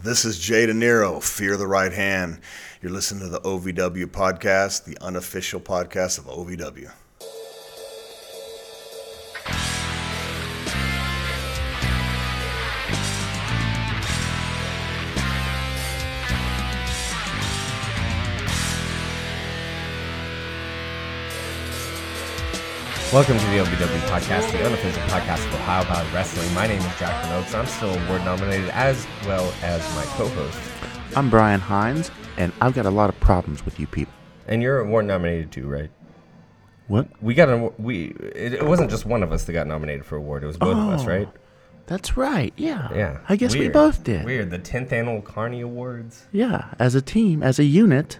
This is Jay Dinero, Fear the Right Hand. You're listening to the OVW podcast, the unofficial podcast of OVW. Welcome to the OVW podcast, the unofficial podcast of Ohio Valley Wrestling. My name is Jackman Ochs. I'm still award nominated as well as my co-host, I'm Brian Hines, and I've got a lot of problems with you people. and you're award nominated too, right? What? We got an we. It, it wasn't just one of us that got nominated for award. It was both of us, Oh. right? That's right. Yeah. Yeah. I guess we Weird. both did. Weird. The 10th annual Carney Awards. Yeah. As a team, as a unit.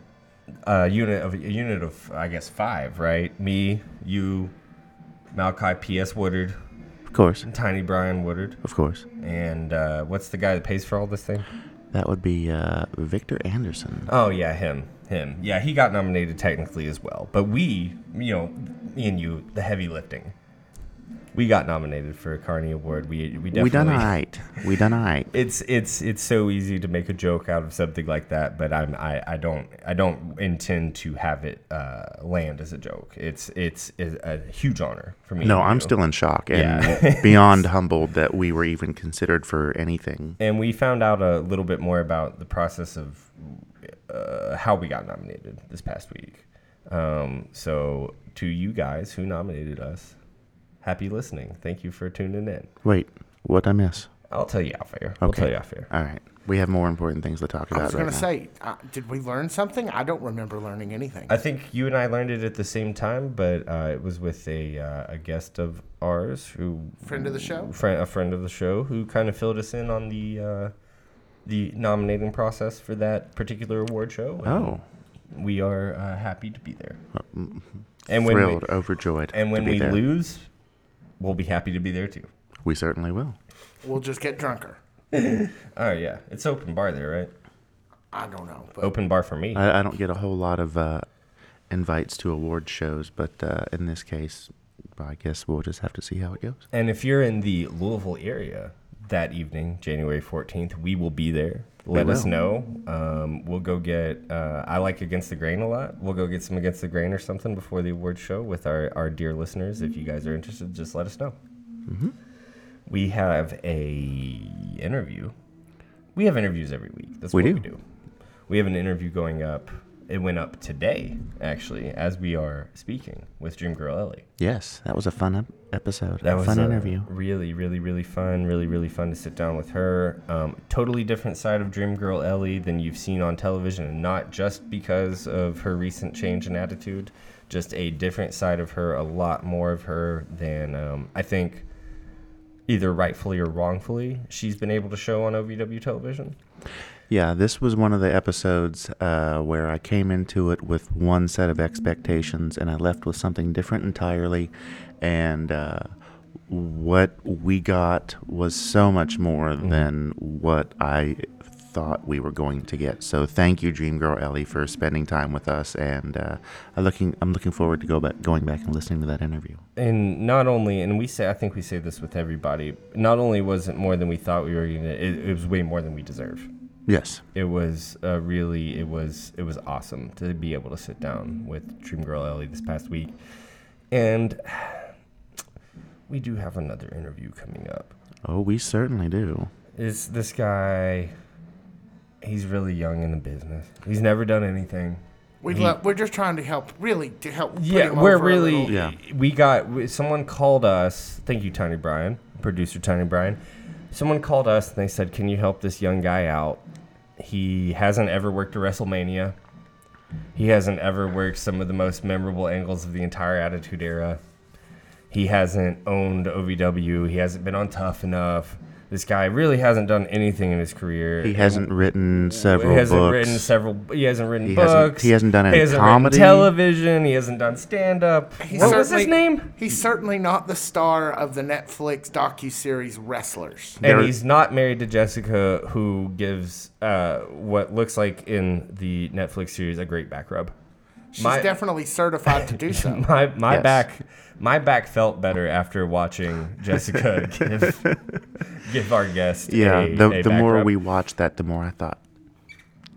A unit of a unit of I guess five, right? Me, you, Malachi P.S. Woodard, Of course. Tiny Brian Woodard, Of course. and uh, what's the guy that pays for all this thing? That would be uh, Victor Anderson. Oh yeah, him, him. Yeah, he got nominated technically as well. But we, you know, me and you, the heavy lifting, we got nominated for a Carney Award. We we definitely. we done right. We done right. It's it's it's so easy to make a joke out of something like that, but I'm I, I don't I don't intend to have it uh, land as a joke. It's it's, it's a huge honor for me. No, I'm you. still in shock and Yeah. beyond humbled that we were even considered for anything. and we found out a little bit more about the process of uh, how we got nominated this past week. Um, so, to you guys who nominated us, happy listening. Thank you for tuning in. Wait, what I miss? I'll tell you off air. I'll Okay. tell you off air. All right. We have more important things to talk about. I about was right going to say, uh, did we learn something? I don't remember learning anything. I think you and I learned it at the same time, but uh, it was with a uh, a guest of ours who Friend of the show? friend, a friend of the show who kind of filled us in on the uh, the nominating process for that particular award show. Oh, we are uh, happy to be there. And when thrilled, we, overjoyed. and when to be we there. lose, we'll be happy to be there too. we certainly will. We'll just get drunker. Oh yeah, it's open bar there, right? I don't know. But Open bar for me. I, I don't get a whole lot of uh, invites to award shows, but uh, in this case, I guess we'll just have to see how it goes. And if you're in the Louisville area that evening, January 14th, we will be there. Let us know. Um, we'll go get, uh, I like Against the Grain a lot. We'll go get some Against the Grain or something before the award show with our, our dear listeners. If you guys are interested, just let us know. Mm-hmm. We have a interview. We have interviews every week. That's We what do. we do. We have an interview going up. It went up today, actually, as we are speaking with Dream Girl Ellie. Yes, that was a fun ep- episode. That a was fun uh, interview. Really, really, really fun. Really, really fun to sit down with her. Um, totally different side of Dream Girl Ellie than you've seen on television, and not just because of her recent change in attitude. Just a different side of her, a lot more of her than um, I think, either rightfully or wrongfully, she's been able to show on OVW television. Yeah, this was one of the episodes uh, where I came into it with one set of expectations and I left with something different entirely. And uh, what we got was so much more than what I thought we were going to get. So thank you, Dream Girl Ellie, for spending time with us. And uh, I'm looking, I'm looking forward to go back, going back and listening to that interview. and not only and we say i think we say this with everybody not only was it more than we thought we were gonna it, it was way more than we deserve Yes. it was uh, really it was it was awesome to be able to sit down with dream girl ellie this past week and we do have another interview coming up Oh, we certainly do. is this guy he's really young in the business he's never done anything we he- le- we're just trying to help, really, to help. put Yeah, him we're over a really. little- Yeah. We got we, someone called us. Thank you, Tiny Brian, producer Tiny Brian. Someone called us and they said, "Can you help this young guy out? He hasn't ever worked a WrestleMania. He hasn't ever worked some of the most memorable angles of the entire Attitude Era. He hasn't owned OVW. He hasn't been on Tough Enough. This guy really hasn't done anything in his career. He hasn't written several he hasn't books. witten several. He hasn't written He books. hasn't- he hasn't done any He hasn't comedy. written television. He hasn't done stand up. He's What was his certainly- name? He's certainly not the star of the Netflix docuseries Wrestlers. And There- he's not married to Jessica, who gives uh, what looks like in the Netflix series a great back rub. She's My- definitely certified to do so. My my Yes. back my back felt better after watching Jessica give give our guest. Yeah, a, the a the more rub. we watched that, the more I thought,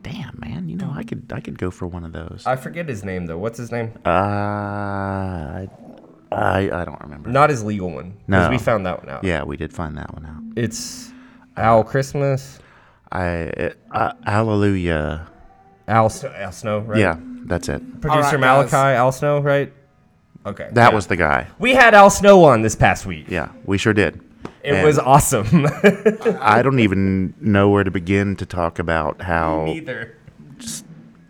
damn man, you know I could I could go for one of those. I forget his name though. What's his name? Uh, I I, I don't remember. Not his legal one. No. we found that one out. Yeah, we did find that one out. It's Al Christmas. I uh, hallelujah. Al, Snow, Al Snow, right? Yeah, that's it. Producer right, Malachi guys. Al Snow, right? Okay. That yeah. was the guy. We had Al Snow on this past week. Yeah, we sure did. It And was awesome. I don't even know where to begin to talk about how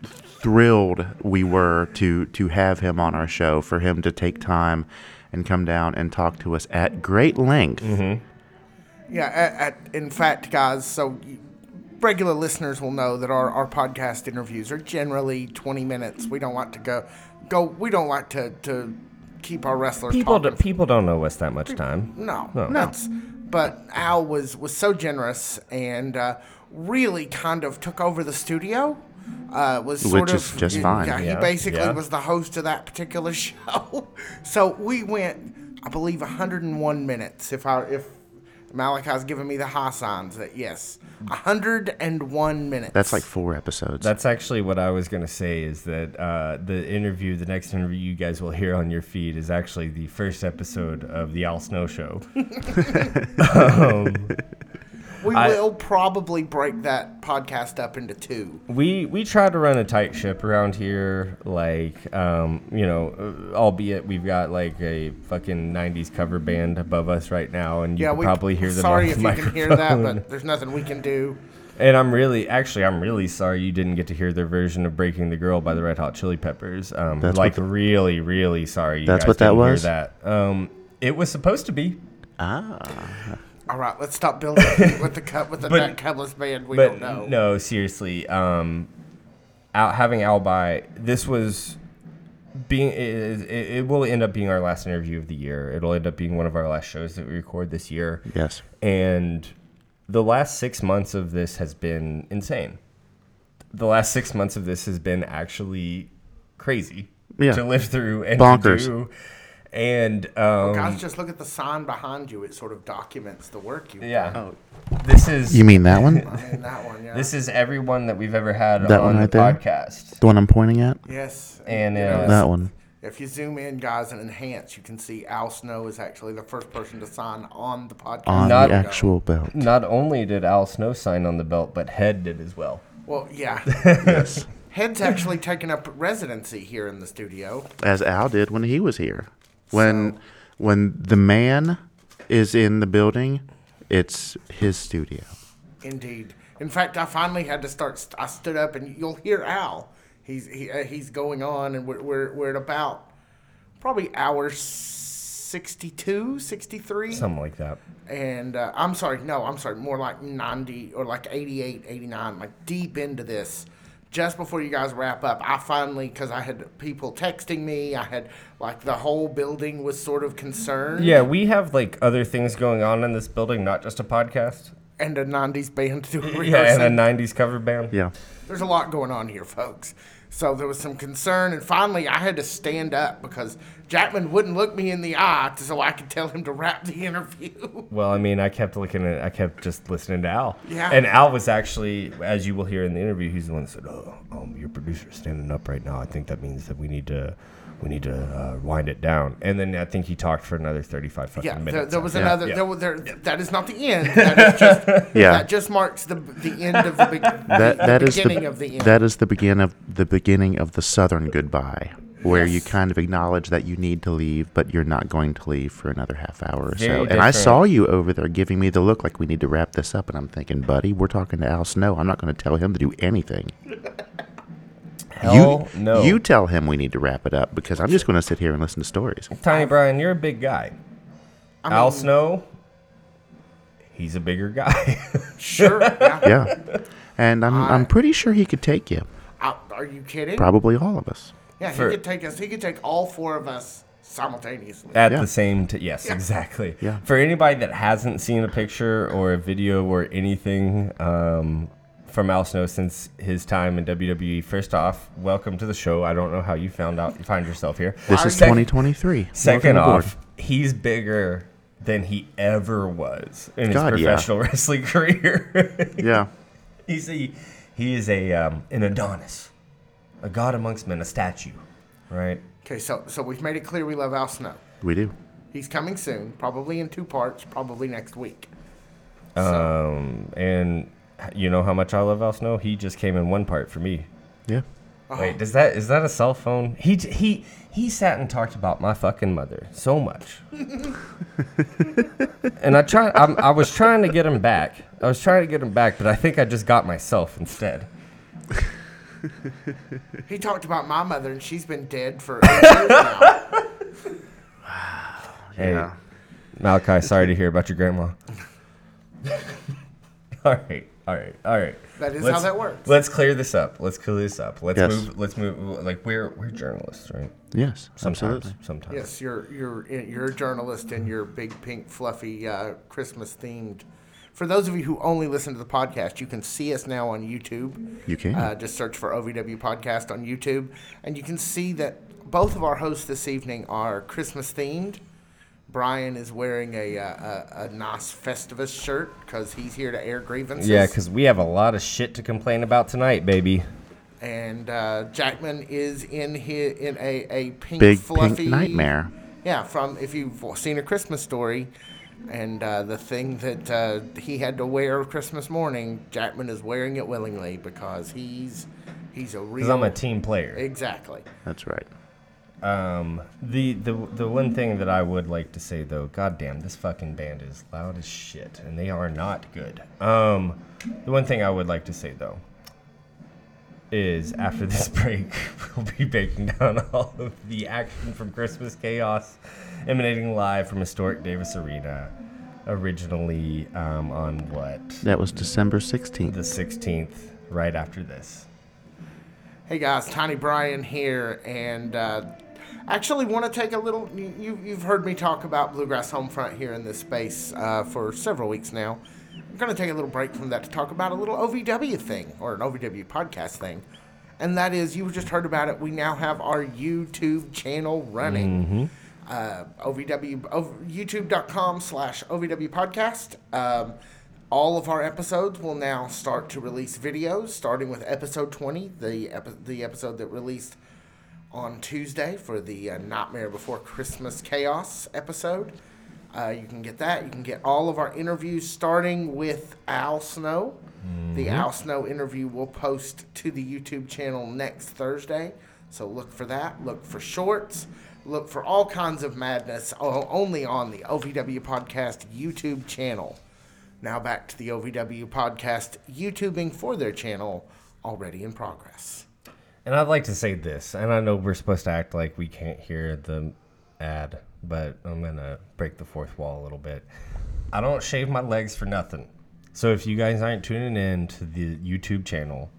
thrilled we were to to have him on our show for him to take time and come down and talk to us at great length. Mm-hmm. Yeah, at, at, in fact, guys, so you, regular listeners will know that our, our podcast interviews are generally 20 minutes. We don't like to go, go. we don't like to, to keep our wrestlers People talking. do, people don't know us that much time. no, No. That's, but Al was, was so generous and uh, really kind of took over the studio. Uh, was sort Which of is just yeah, fine. Yeah, he basically yeah. was the host of that particular show. so we went, I believe, 101 minutes. If I if Malachi's giving me the Hassans signs that yes, 101 minutes. That's like four episodes. That's actually what I was gonna say. Is that uh, the interview, the next interview you guys will hear on your feed is actually the first episode of the Al Snow Show. we I- will probably break that podcast up into two. we we try to run a tight ship around here, like um, you know, uh, albeit we've got like a fucking '90s cover band above us right now, and you Yeah, can we probably hear them. Sorry if the you can hear that, but there's nothing we can do. And I'm really, actually, I'm really sorry you didn't get to hear their version of "Breaking the Girl" by the Red Hot Chili Peppers. Um, That's what like the- really, really sorry. You That's guys what that didn't hear was? That um, it was supposed to be, ah, All right, let's stop building with the cut with the But- Nut Cubless band. We but don't know. no, seriously. Um, out having Al by this was being it, it, it will end up being our last interview of the year. It'll end up being one of our last shows that we record this year. yes. And the last six months of this has been insane. The last six months of this has been actually crazy Yeah. to live through and Bonkers. to do. And um, Guys, just look at the sign behind you. It sort of documents the work you've yeah, Oh. this is You mean that one? done. I mean, that one, yeah. this is everyone that we've ever had That on one the right there? podcast. the one I'm pointing at? yes. And, you uh, That one. If you zoom in, guys, and enhance, you can see Al Snow is actually the first person to sign on the podcast. On Not- the actual belt. Not only did Al Snow sign on the belt, but Head did as well. Well, yeah. yes. Head's actually taken up residency here in the studio. As Al did when he was here. When when the man is in the building, it's his studio. Indeed. In fact, I finally had to start. St- I stood up, and you'll hear Al. He's he, uh, he's going on, and we're, we're we're at about probably hour 62, 63. Something like that. and uh, I'm sorry, no, I'm sorry, more like 90 or like 88, 89, like deep into this. Just before you guys wrap up, I finally, because I had people texting me, I had like the whole building was sort of concerned. Yeah, we have like other things going on in this building, not just a podcast. And a 90s band to Yeah, rehearsing. and a '90s cover band. Yeah. There's a lot going on here, folks. So there was some concern, and finally I had to stand up because Jackman wouldn't look me in the eye so I could tell him to wrap the interview. Well, I mean, I kept looking at, I kept just listening to Al. Yeah. And Al was actually, as you will hear in the interview, he's the one that said, "Oh, um, your producer's standing up right now. I think that means that we need to, we need to uh, wind it down." And then I think he talked for another thirty-five fucking Yeah, minutes. there, there was Yeah. another. Yeah. There, there, that is not the end. That is just. Yeah. That just marks the the end of the, be- That the, that the is beginning the, of the end. that is the begin of the beginning of the southern goodbye, where you kind of acknowledge that you need to leave, but you're not going to leave for another half hour or Very so. And I saw you over there giving me the look like we need to wrap this up, and I'm thinking, buddy, we're talking to Al Snow. I'm not going to tell him to do anything. Hell you, no. you tell him we need to wrap it up because I'm just going to sit here and listen to stories. Tiny Brian, you're a big guy. I Al Snow, he's a bigger guy. Sure. Yeah. Yeah, and I'm I'm pretty sure he could take you. I- are you kidding? Probably all of us. Yeah, he For- could take us. He could take all four of us simultaneously. At Yeah. the same t- yes, Yeah. exactly. Yeah. For anybody that hasn't seen a picture or a video or anything um, from Al Snow since his time in WWE. First off, welcome to the show. I don't know how you found out you find yourself here. This is you- 2023. Second Welcome aboard. off, he's bigger than he ever was in his God, yeah. professional wrestling career. Yeah. he's a he is a um, an Adonis, a god amongst men, a statue, right? Okay, so so we've made it clear we love Al Snow. We do. He's coming soon, probably in two parts, probably next week. Um, and you know how much I love Al Snow? He just came in one part for me. Yeah. Uh-huh. Wait, does that is that a cell phone? He he he sat and talked about my fucking mother so much, and I try. I'm, I was trying to get him back. I was trying to get him back, but I think I just got myself instead. He talked about my mother, and she's been dead for eight years now. Hey, Yeah. Malachi, sorry to hear about your grandma. all right, all right, all right. That is Let's- how that works. Let's clear this up. Let's clear this up. Let's Yes. move. Let's move. Like we're we're journalists, right? Yes. Sometimes. Absolutely. Sometimes. Yes, you're you're you're a journalist in your big pink fluffy uh, Christmas themed. For those of you who only listen to the podcast, you can see us now on YouTube. You can. Uh, just search for OVW Podcast on YouTube, and you can see that both of our hosts this evening are Christmas themed. Brian is wearing a uh, a, a Nas Festivus shirt because he's here to air grievances. Yeah, because we have a lot of shit to complain about tonight, baby. and uh, Jackman is in his in a, a pink Big fluffy pink nightmare. Yeah, from if you've seen a Christmas story, and uh, the thing that uh, he had to wear Christmas morning, Jackman is wearing it willingly because he's he's a real. Because I'm a team player. Exactly. That's right. Um, the, the the one thing that I would like to say though, goddamn, this fucking band is loud as shit, and they are not good. Um, the one thing I would like to say though is after this break, we'll be breaking down all of the action from Christmas Chaos, emanating live from historic Davis Arena, originally um, on what That was December 16th. the 16th, right after this. Hey guys, Tiny Brian here, and uh, actually want to take a little. You, you- you've heard me talk about Bluegrass Homefront here in this space uh, for several weeks now. I'm going to take a little break from that to talk about a little OVW thing, or an OVW podcast thing. And that is, you just heard about it. We now have our YouTube channel running. Uh, OVW, ov- youtube.com slash OVW podcast. Um, all of our episodes will now start to release videos, starting with episode 20, the, epi- the episode that released on Tuesday for the uh, Nightmare Before Christmas Chaos episode. Uh, you can get that. You can get all of our interviews starting with Al Snow. The Al Snow interview will post to the YouTube channel next Thursday. So look for that. Look for shorts. Look for all kinds of madness only on the OVW Podcast YouTube channel. Now back to the OVW Podcast YouTubing for their channel already in progress. And I'd like to say this, and I know we're supposed to act like we can't hear the ad, but I'm gonna break the fourth wall a little bit. I don't shave my legs for nothing. So if you guys aren't tuning in to the YouTube channel,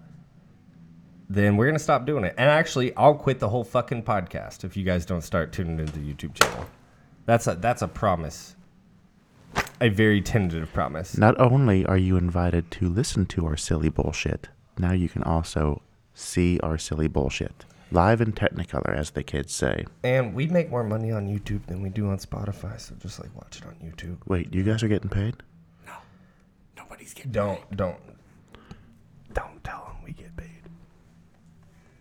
then we're gonna stop doing it. And actually, I'll quit the whole fucking podcast if you guys don't start tuning into the YouTube channel. That's a that's a promise. A very tentative promise. Not only are you invited to listen to our silly bullshit, now you can also see our silly bullshit. Live in Technicolor, as the kids say. And we make more money on YouTube than we do on Spotify, so just like watch it on YouTube. Wait, you guys are getting paid? No, nobody's getting Don't don't don't tell them we get paid.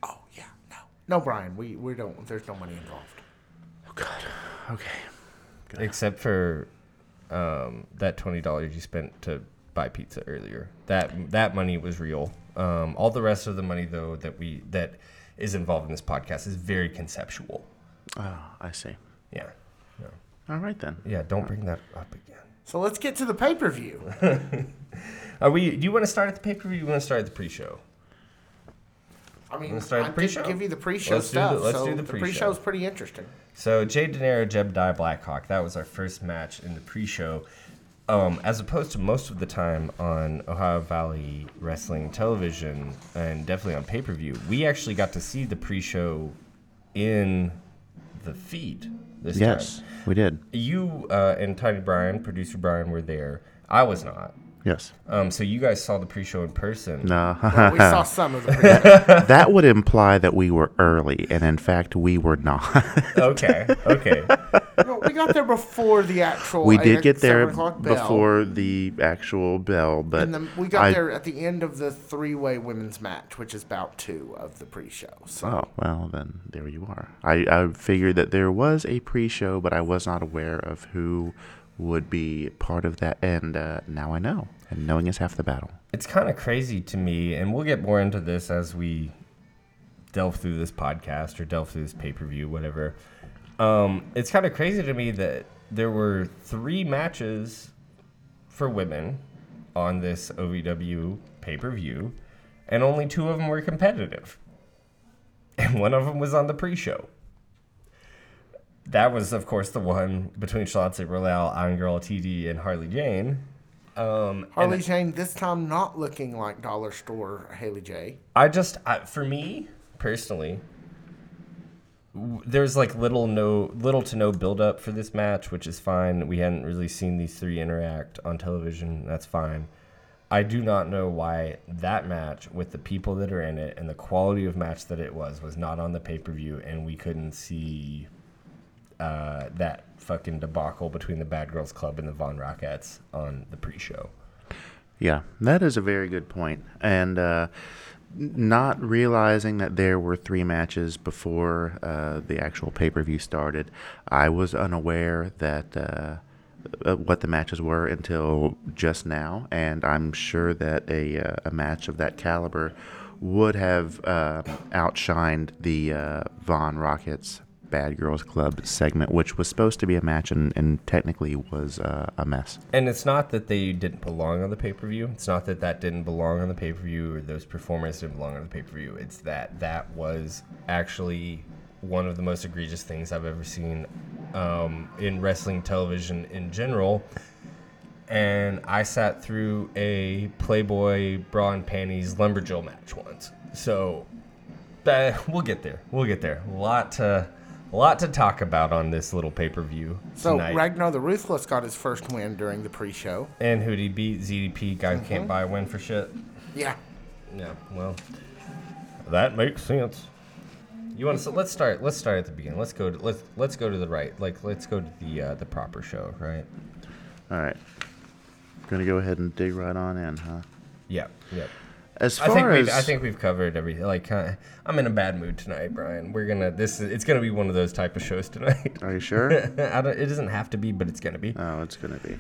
Oh yeah, no, no, Brian. We we don't. There's no money involved. Oh, God. Okay. Except for um, that twenty dollars you spent to buy pizza earlier. That that money was real. Um, all the rest of the money though that we that is involved in this podcast is very conceptual. Oh, I see. Yeah. Yeah. All right then. Yeah, don't bring that up again. So let's get to the pay per view. Are we do you want to start at the pay per view or do you want to start at the pre show? I mean, Wanna start I the pre-show? give you the pre-show Let's do the- stuff. let's so do the the pre-show. pre-show is pretty interesting. So Jay Dinero, Jebediah Blackhawk. That was our first match in the pre-show. Um, as opposed to most of the time on Ohio Valley Wrestling Television and definitely on pay-per-view, we actually got to see the pre-show in the feed this Yes, time. Yes, we did. You uh, and Tiny Brian, producer Brian, were there. I was not. Yes. Um, so you guys saw the pre-show in person. No. Well, we saw some of the. pre-show. that would imply that we were early, and in fact, we were not. Okay, okay. no, we got there before the actual. we did get there 7 bell, before the actual bell, but And then we got I- there at the end of the three-way women's match, which is about two of the pre-show. So Oh well, then there you are. I, I figured that there was a pre-show, but I was not aware of who would be part of that, and uh, now I know. And knowing is half the battle. It's kind of crazy to me, and we'll get more into this as we delve through this podcast or delve through this pay per view, whatever. Um, it's kind of crazy to me that there were three matches for women on this OVW pay per view, and only two of them were competitive. And one of them was on the pre show. That was, of course, the one between Shalonce Royal, Island Girl TiTi, and Harley Jane. Um, Harley Jane this time not looking like dollar store Haley J. I just, I, for me personally, w- there's like little no, little to no build up for this match, which is fine. We hadn't really seen these three interact on television. That's fine. I do not know why that match with the people that are in it and the quality of match that it was was not on the pay per view, and we couldn't see uh, that fucking debacle between the Bad Girls Club and the Von Rockits on the pre-show. Yeah, that is a very good point. And uh, not realizing that there were three matches before uh, the actual pay per view started, I was unaware that uh, uh, what the matches were until just now. And I'm sure that a, uh, a match of that caliber would have um outshined the uh, Von Rockits. Bad Girls Club segment, which was supposed to be a match and, and technically was uh, a mess. And it's not that they didn't belong on the pay per view. It's not that that didn't belong on the pay per view or those performers didn't belong on the pay per view. It's that that was actually one of the most egregious things I've ever seen um, in wrestling television in general. And I sat through a Playboy bra and panties lumberjill match once. So uh, we'll get there. We'll get there. A lot to, a lot to talk about on this little pay per view So tonight. Ragnar the Ruthless got his first win during the pre-show. And who'd he beat? ZDP. Guy Mm-hmm. can't buy a win for shit. Yeah. Yeah, well, that makes sense. You want to? So let's start. Let's start at the beginning. Let's go. To, let's let's go to the right. Like let's go to the uh, the proper show, right? All right. Gonna go ahead and dig right on in, huh? Yeah. Yep. As I far think as we've, I think we've covered everything. Like uh, I'm in a bad mood tonight, Brian. We're gonna this. is It's gonna be one of those type of shows tonight. are you sure? I don't, it doesn't have to be, but it's gonna be. oh, it's gonna be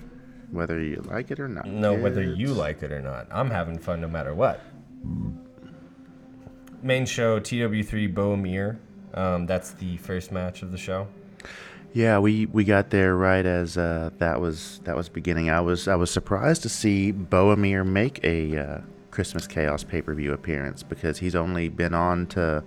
whether you like it or not. No, whether you like it or not. I'm having fun no matter what. Main show TW3 Bo Amir. Um, that's the first match of the show. Yeah, we, we got there right as uh, that was that was beginning. I was I was surprised to see Bo Amir make a uh, Christmas Chaos pay per view appearance because he's only been on to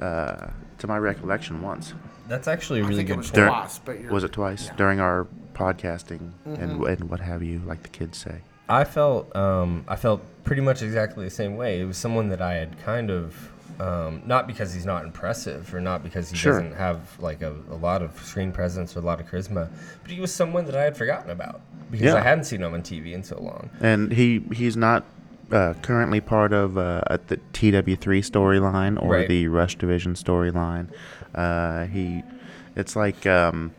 uh, to my recollection once. That's actually a I really think it good was point. twice, but you're, Was it twice Yeah. during our podcasting and Mm-hmm. and what have you, like the kids say? I felt um, I felt pretty much exactly the same way. It was someone that I had kind of um, not because he's not impressive or not because he Sure. doesn't have like a, a lot of screen presence or a lot of charisma, but he was someone that I had forgotten about because Yeah. I hadn't seen him on TV in so long. And he he's not uh, currently part of uh, the TW3 storyline or Right. the Rush Division storyline. Uh, he, it's like um,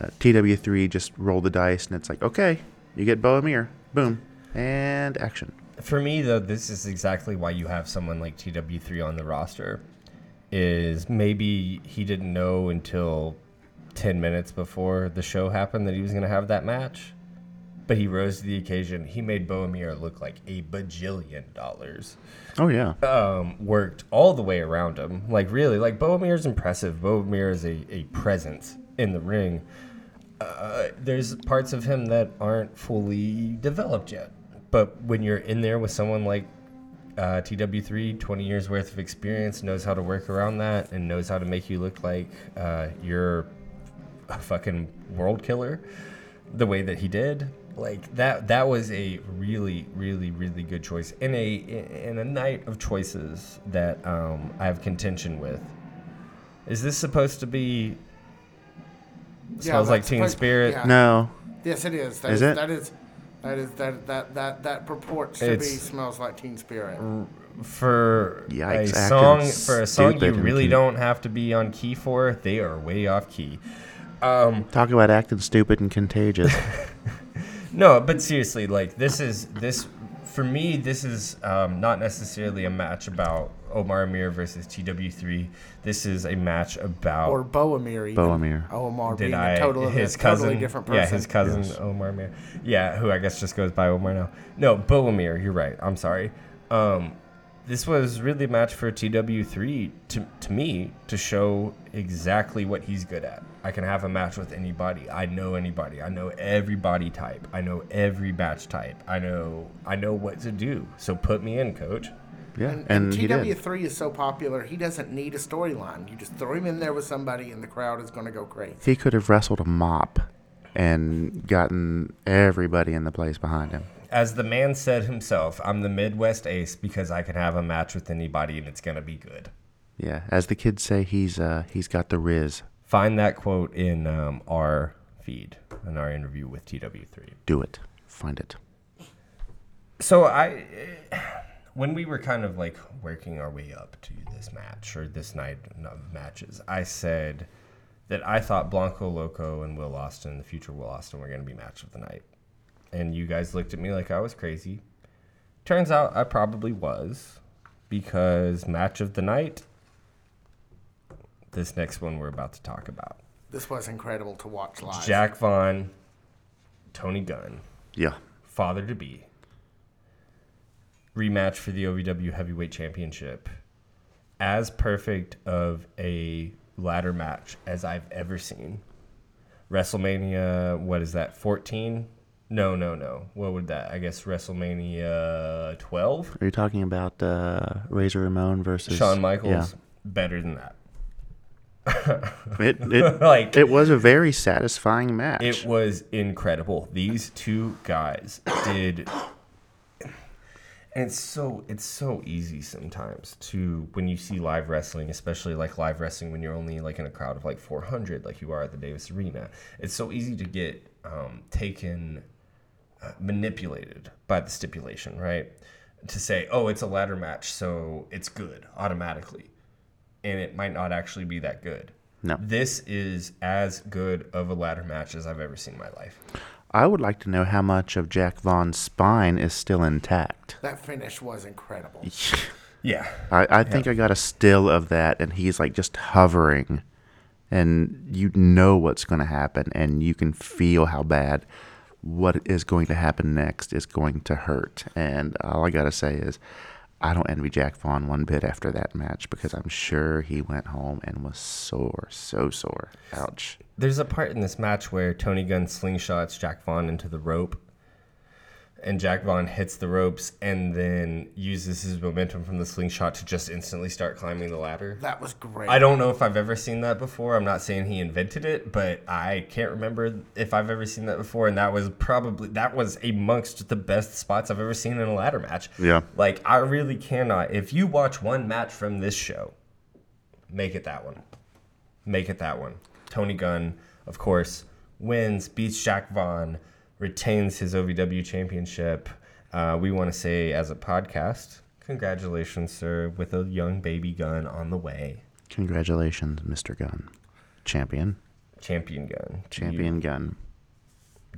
uh, TW3 just roll the dice and it's like okay, you get Bo Amir, boom, and action. For me, though, this is exactly why you have someone like TW3 on the roster. Is maybe he didn't know until 10 minutes before the show happened that he was going to have that match, but he rose to the occasion. He made Bo Amir look like a bajillion dollars. Oh yeah, Um, worked all the way around him. Like, really, like, Bo Amir's impressive. Bo Amir is a, a presence in the ring. Uh, there's parts of him that aren't fully developed yet. But when you're in there with someone like uh, TW3, 20 years worth of experience, knows how to work around that and knows how to make you look like uh, you're a fucking world killer the way that he did. Like that that was a really really really good choice in a in a night of choices that um, I have contention with. Is this supposed to be Yeah, smells like Teen supposed- Spirit? yeah. no, Yes, it is. That Is is it? That is. That is that that that that purports to be smells like Teen Spirit. For Yikes, a song, for a song you really key. don't have to be on key for, they are way off key. Um, Talk about acting stupid and contagious. No, but seriously, like this is this for me. This is um, not necessarily a match about Omar Amir versus TW3. This is a match about Or Bo Amir. even. Bo Amir. Omar did being I a total, his a cousin? totally different person. Yeah, his cousin Omar Amir. Yeah, who I guess just goes by Omar now. No, Bo Amir. You're right. I'm sorry. Um, this was really a match for TW3 to to me to show exactly what he's good at. I can have a match with anybody. I know anybody. I know every body type. I know every match type. I know I know what to do. So put me in, coach. Yeah, And, and, and he did. TW3 is so popular, he doesn't need a storyline. You just throw him in there with somebody, and the crowd is going to go crazy. He could have wrestled a mop and gotten everybody in the place behind him. As the man said himself, I'm the Midwest ace because I can have a match with anybody and it's gonna be good. Yeah, as the kids say, he's uh, he's got the riz. Find that quote in um, our feed in our interview with TW3. Do it. Find it. So I, when we were kind of like working our way up to this match or this night of matches, I said that I thought Blanco Loco and Will Austin, the future Will Austin, were going to be match of the night, and you guys looked at me like I was crazy. Turns out I probably was, because match of the night. This next one we're about to talk about. This was incredible to watch live. Jack Vaughn, Tony Gunn Yeah. father to be. Rematch for the OVW Heavyweight Championship. As perfect of a ladder match as I've ever seen. WrestleMania, what is that, 14? No, no, no. What would that? I guess WrestleMania 12? Are you talking about uh, Razor Ramon versus Shawn Michaels? Better than that. It it, Like, it was a very satisfying match. It was incredible. These two guys did and it's so it's so easy sometimes to when you see live wrestling, especially like live wrestling when you're only like in a crowd of like 400 like you are at the Davis Arena. It's so easy to get um, taken Uh, manipulated by the stipulation, right? To say, "Oh, it's a ladder match, so it's good automatically." And it might not actually be that good. No. This is as good of a ladder match as I've ever seen in my life. I would like to know how much of Jack Vaughn's spine is still intact. That finish was incredible. Yeah. I, I think I got a still of that, and he's like just hovering, and you know what's going to happen, and you can feel how bad what is going to happen next is going to hurt. And all I got to say is, I don't envy Jack Vaughn one bit after that match because I'm sure he went home and was sore, so sore. Ouch. There's a part in this match where Tony Gunn slingshots Jack Vaughn into the rope. And Jack Vaughn hits the ropes and then uses his momentum from the slingshot to just instantly start climbing the ladder. That was great. I don't know if I've ever seen that before. I'm not saying he invented it, but I can't remember if I've ever seen that before. And that was probably that was amongst the best spots I've ever seen in a ladder match. Yeah. Like I really cannot. If you watch one match from this show, make it that one. Make it that one. Tony Gunn, of course, wins, beats Jack Vaughn, retains his OVW championship. Uh, we want to say, as a podcast, congratulations, sir, with a young baby gun on the way. Congratulations, Mr. Gunn. Champion. Champion gun. to Champion Gun.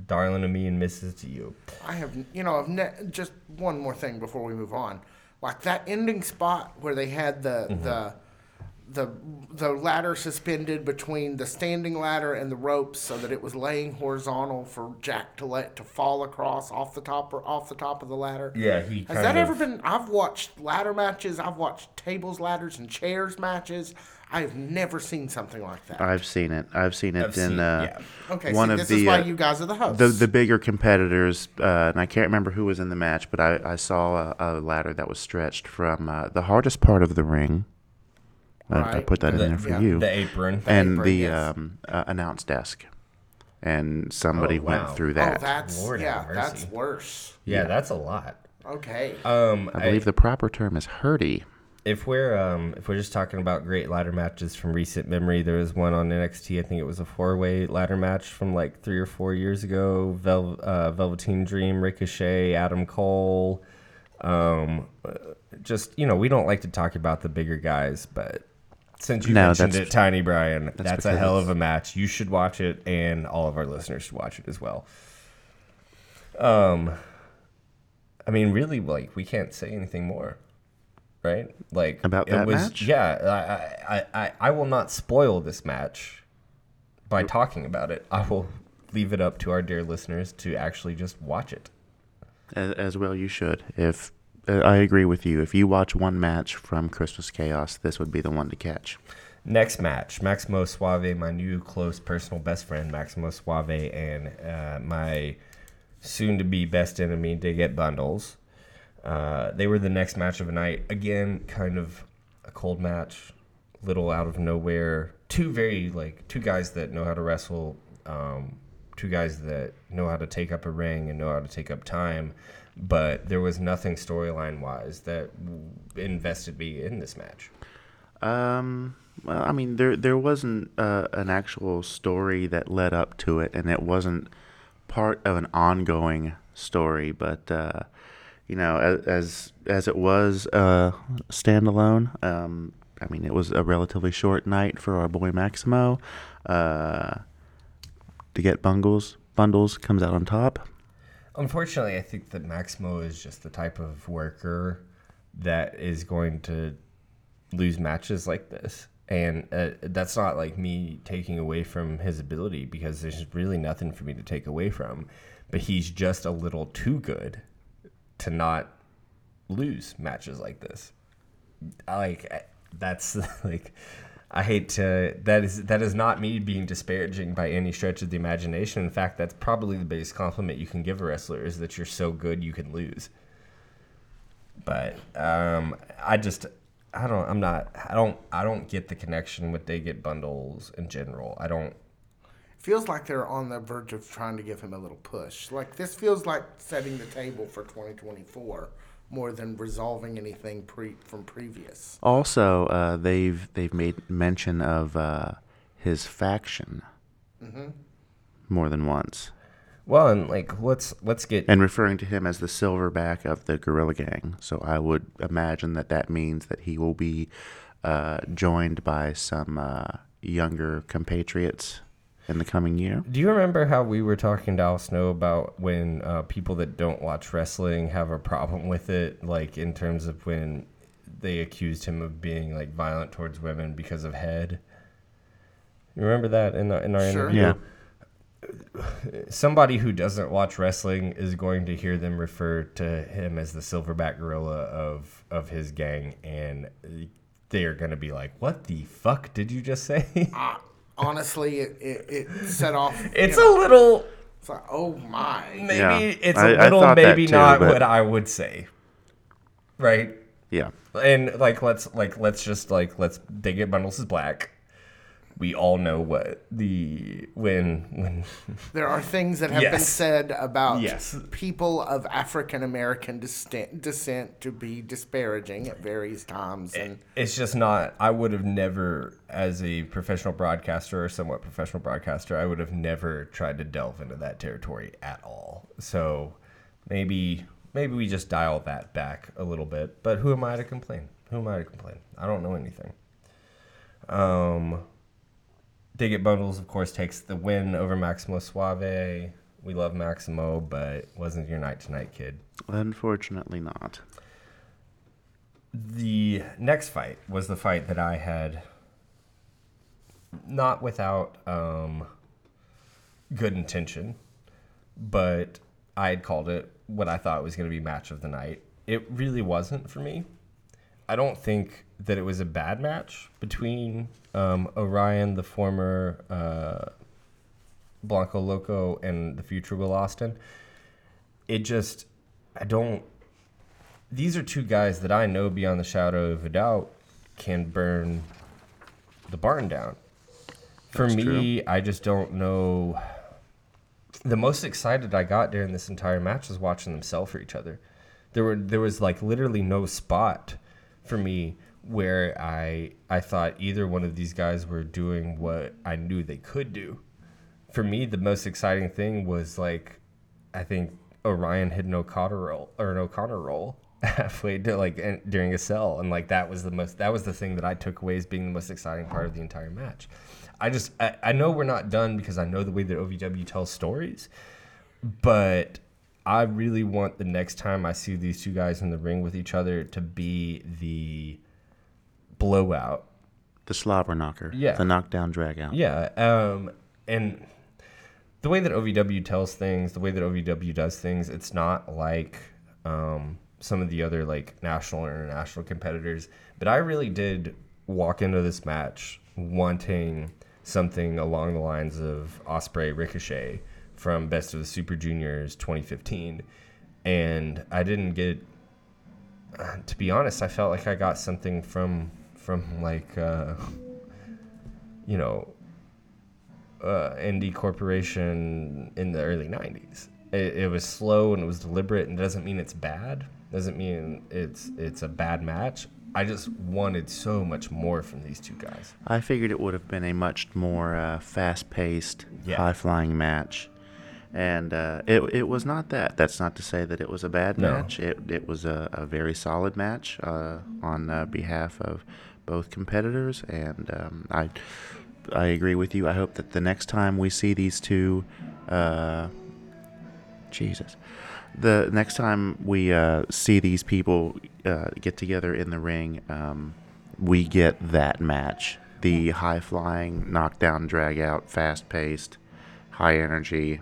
Darling of me and Mrs. to you. I have, you know, I've ne- just one more thing before we move on. Like that ending spot where they had the Mm-hmm. the the the ladder suspended between the standing ladder and the ropes, so that it was laying horizontal for Jack to let to fall across off the top or off the top of the ladder. Yeah, he Has kind that of- ever been? I've watched ladder matches. I've watched tables, ladders, and chairs matches. I've never seen something like that. I've seen it. I've seen it I've in seen- uh, yeah. okay, one see, of this the is why uh, you guys are the hosts. the the bigger competitors, uh, and I can't remember who was in the match, but I, I saw a, a ladder that was stretched from uh, the hardest part of the ring. I, I put that in there for yeah, you, The apron. and apron, the yes. um, uh, announce desk, and somebody Oh, went wow. through oh, that. that's Lord yeah, that's worse. yeah, that's a lot. Okay. Um, I believe the proper term is hurdy. if we're um, if we're just talking about great ladder matches from recent memory, there was one on NXT. I think it was a four way ladder match from like three or four years ago. Vel- uh, Velveteen Dream, Ricochet, Adam Cole. Um, uh, just you know, we don't like to talk about the bigger guys, but since you No, mentioned it, Tiny Brian, that's, a hell of a match. You should watch it, and all of our listeners should watch it as well. Um, I mean, really, like we can't say anything more, right? Like About it that was, match? Yeah, I, I, I, I will not spoil this match by talking about it. I will leave it up to our dear listeners to actually just watch it. As, as well, you should. If I agree with you, if you watch one match from Christmas Chaos, this would be the one to catch. Next match, Maximo Suave, my new close personal best friend, Maximo Suave, and uh, my soon-to-be best enemy, Deget Bundlez. Uh, they were the next match of the night. Again, kind of a cold match, little out of nowhere. Two very like two guys that know how to wrestle. Um, two guys that know how to take up a ring and know how to take up time. But there was nothing storyline wise that invested me in this match. Um, well, I mean, there there wasn't uh, an actual story that led up to it, and it wasn't part of an ongoing story. But uh, you know, as as, it was uh, standalone, um, I mean, it was a relatively short night for our boy Maximo. Uh, to get bungles Bundlez comes out on top. Unfortunately, I think that Maximo is just the type of worker that is going to lose matches like this. And uh, that's not like me taking away from his ability because there's really nothing for me to take away from. But he's just a little too good to not lose matches like this. Like that's like I hate to that is that is not me being disparaging by any stretch of the imagination. In fact, that's probably the biggest compliment you can give a wrestler is that you're so good you can lose. But um, I just I don't I'm not I don't I don't get the connection with Deget Bundlez in general. I don't Feels like they're on the verge of trying to give him a little push. Like this feels like setting the table for 2024 more than resolving anything pre from previous. Also, uh, they've they've made mention of uh, his faction more than once, well and like let's let's get and referring to him as the silverback of the Gorilla Gang. So I would imagine that that means that he will be uh, joined by some uh, younger compatriots in the coming year. Do you remember how we were talking to Al Snow about when uh, people that don't watch wrestling have a problem with it, like in terms of when they accused him of being like violent towards women because of head? You remember that in, the, in our Sure. interview? Yeah. Somebody who doesn't watch wrestling is going to hear them refer to him as the silverback gorilla of of his gang, and they are going to be like, "What the fuck did you just say?" Uh, honestly, it, it, it set off. you it's know, a little It's like, oh my. maybe Yeah. it's a I- I little thought that maybe too, not but- what I would say. Right? Yeah. And like let's like let's just like let's dig it. Bundlez is black. We all know what the when when There are things that have been said about Yes. people of African American descent, descent to be disparaging at various times. And it's just not I would have never as a professional broadcaster or somewhat professional broadcaster, I would have never tried to delve into that territory at all. So maybe maybe we just dial that back a little bit. But who am I to complain? Who am I to complain? I don't know anything. Um Deget Bundlez, of course, takes the win over Maximo Suave. We love Maximo, but wasn't your night tonight, kid. Unfortunately, not. The next fight was the fight that I had not without um, good intention, but I had called it what I thought was going to be match of the night. It really wasn't for me. I don't think that it was a bad match between um, Orion, the former uh, Blanco Loco, and the future Will Austin. It just, I don't. These are two guys that I know beyond the shadow of a doubt can burn the barn down. For That's me, I just don't know. The most excited I got during this entire match was watching them sell for each other. There were there was like literally no spot for me where I I thought either one of these guys were doing what I knew they could do. For me, the most exciting thing was like I think Orion hit an O'Connor roll or an O'Connor roll halfway to like during a cell, and like that was the most that was the thing that I took away as being the most exciting part of the entire match. I just I, I know we're not done because I know the way that OVW tells stories, but I really want the next time I see these two guys in the ring with each other to be the blowout. The slobber knocker. Yeah. The knockdown dragout. Yeah, um, and the way that OVW tells things, the way that OVW does things, it's not like um, some of the other like national or international competitors. But I really did walk into this match wanting something along the lines of Ospreay Ricochet from Best of the Super Juniors 2015, and I didn't get. Uh, to be honest, I felt like I got something from from like uh, you know uh, indie corporation in the early 90s. It, it was slow and it was deliberate and it doesn't mean it's bad. Doesn't mean it's it's a bad match. I just wanted so much more from these two guys. I figured it would have been a much more uh, fast-paced, Yeah. high-flying match, and uh, it it was not that. That's not to say that it was a bad No. match. It it was a, a very solid match uh, on uh, behalf of both competitors, and um, I I agree with you. I hope that the next time we see these two, uh, Jesus, the next time we uh, see these people uh, get together in the ring, um, we get that match. The high flying, knockdown, drag out, fast paced, high energy.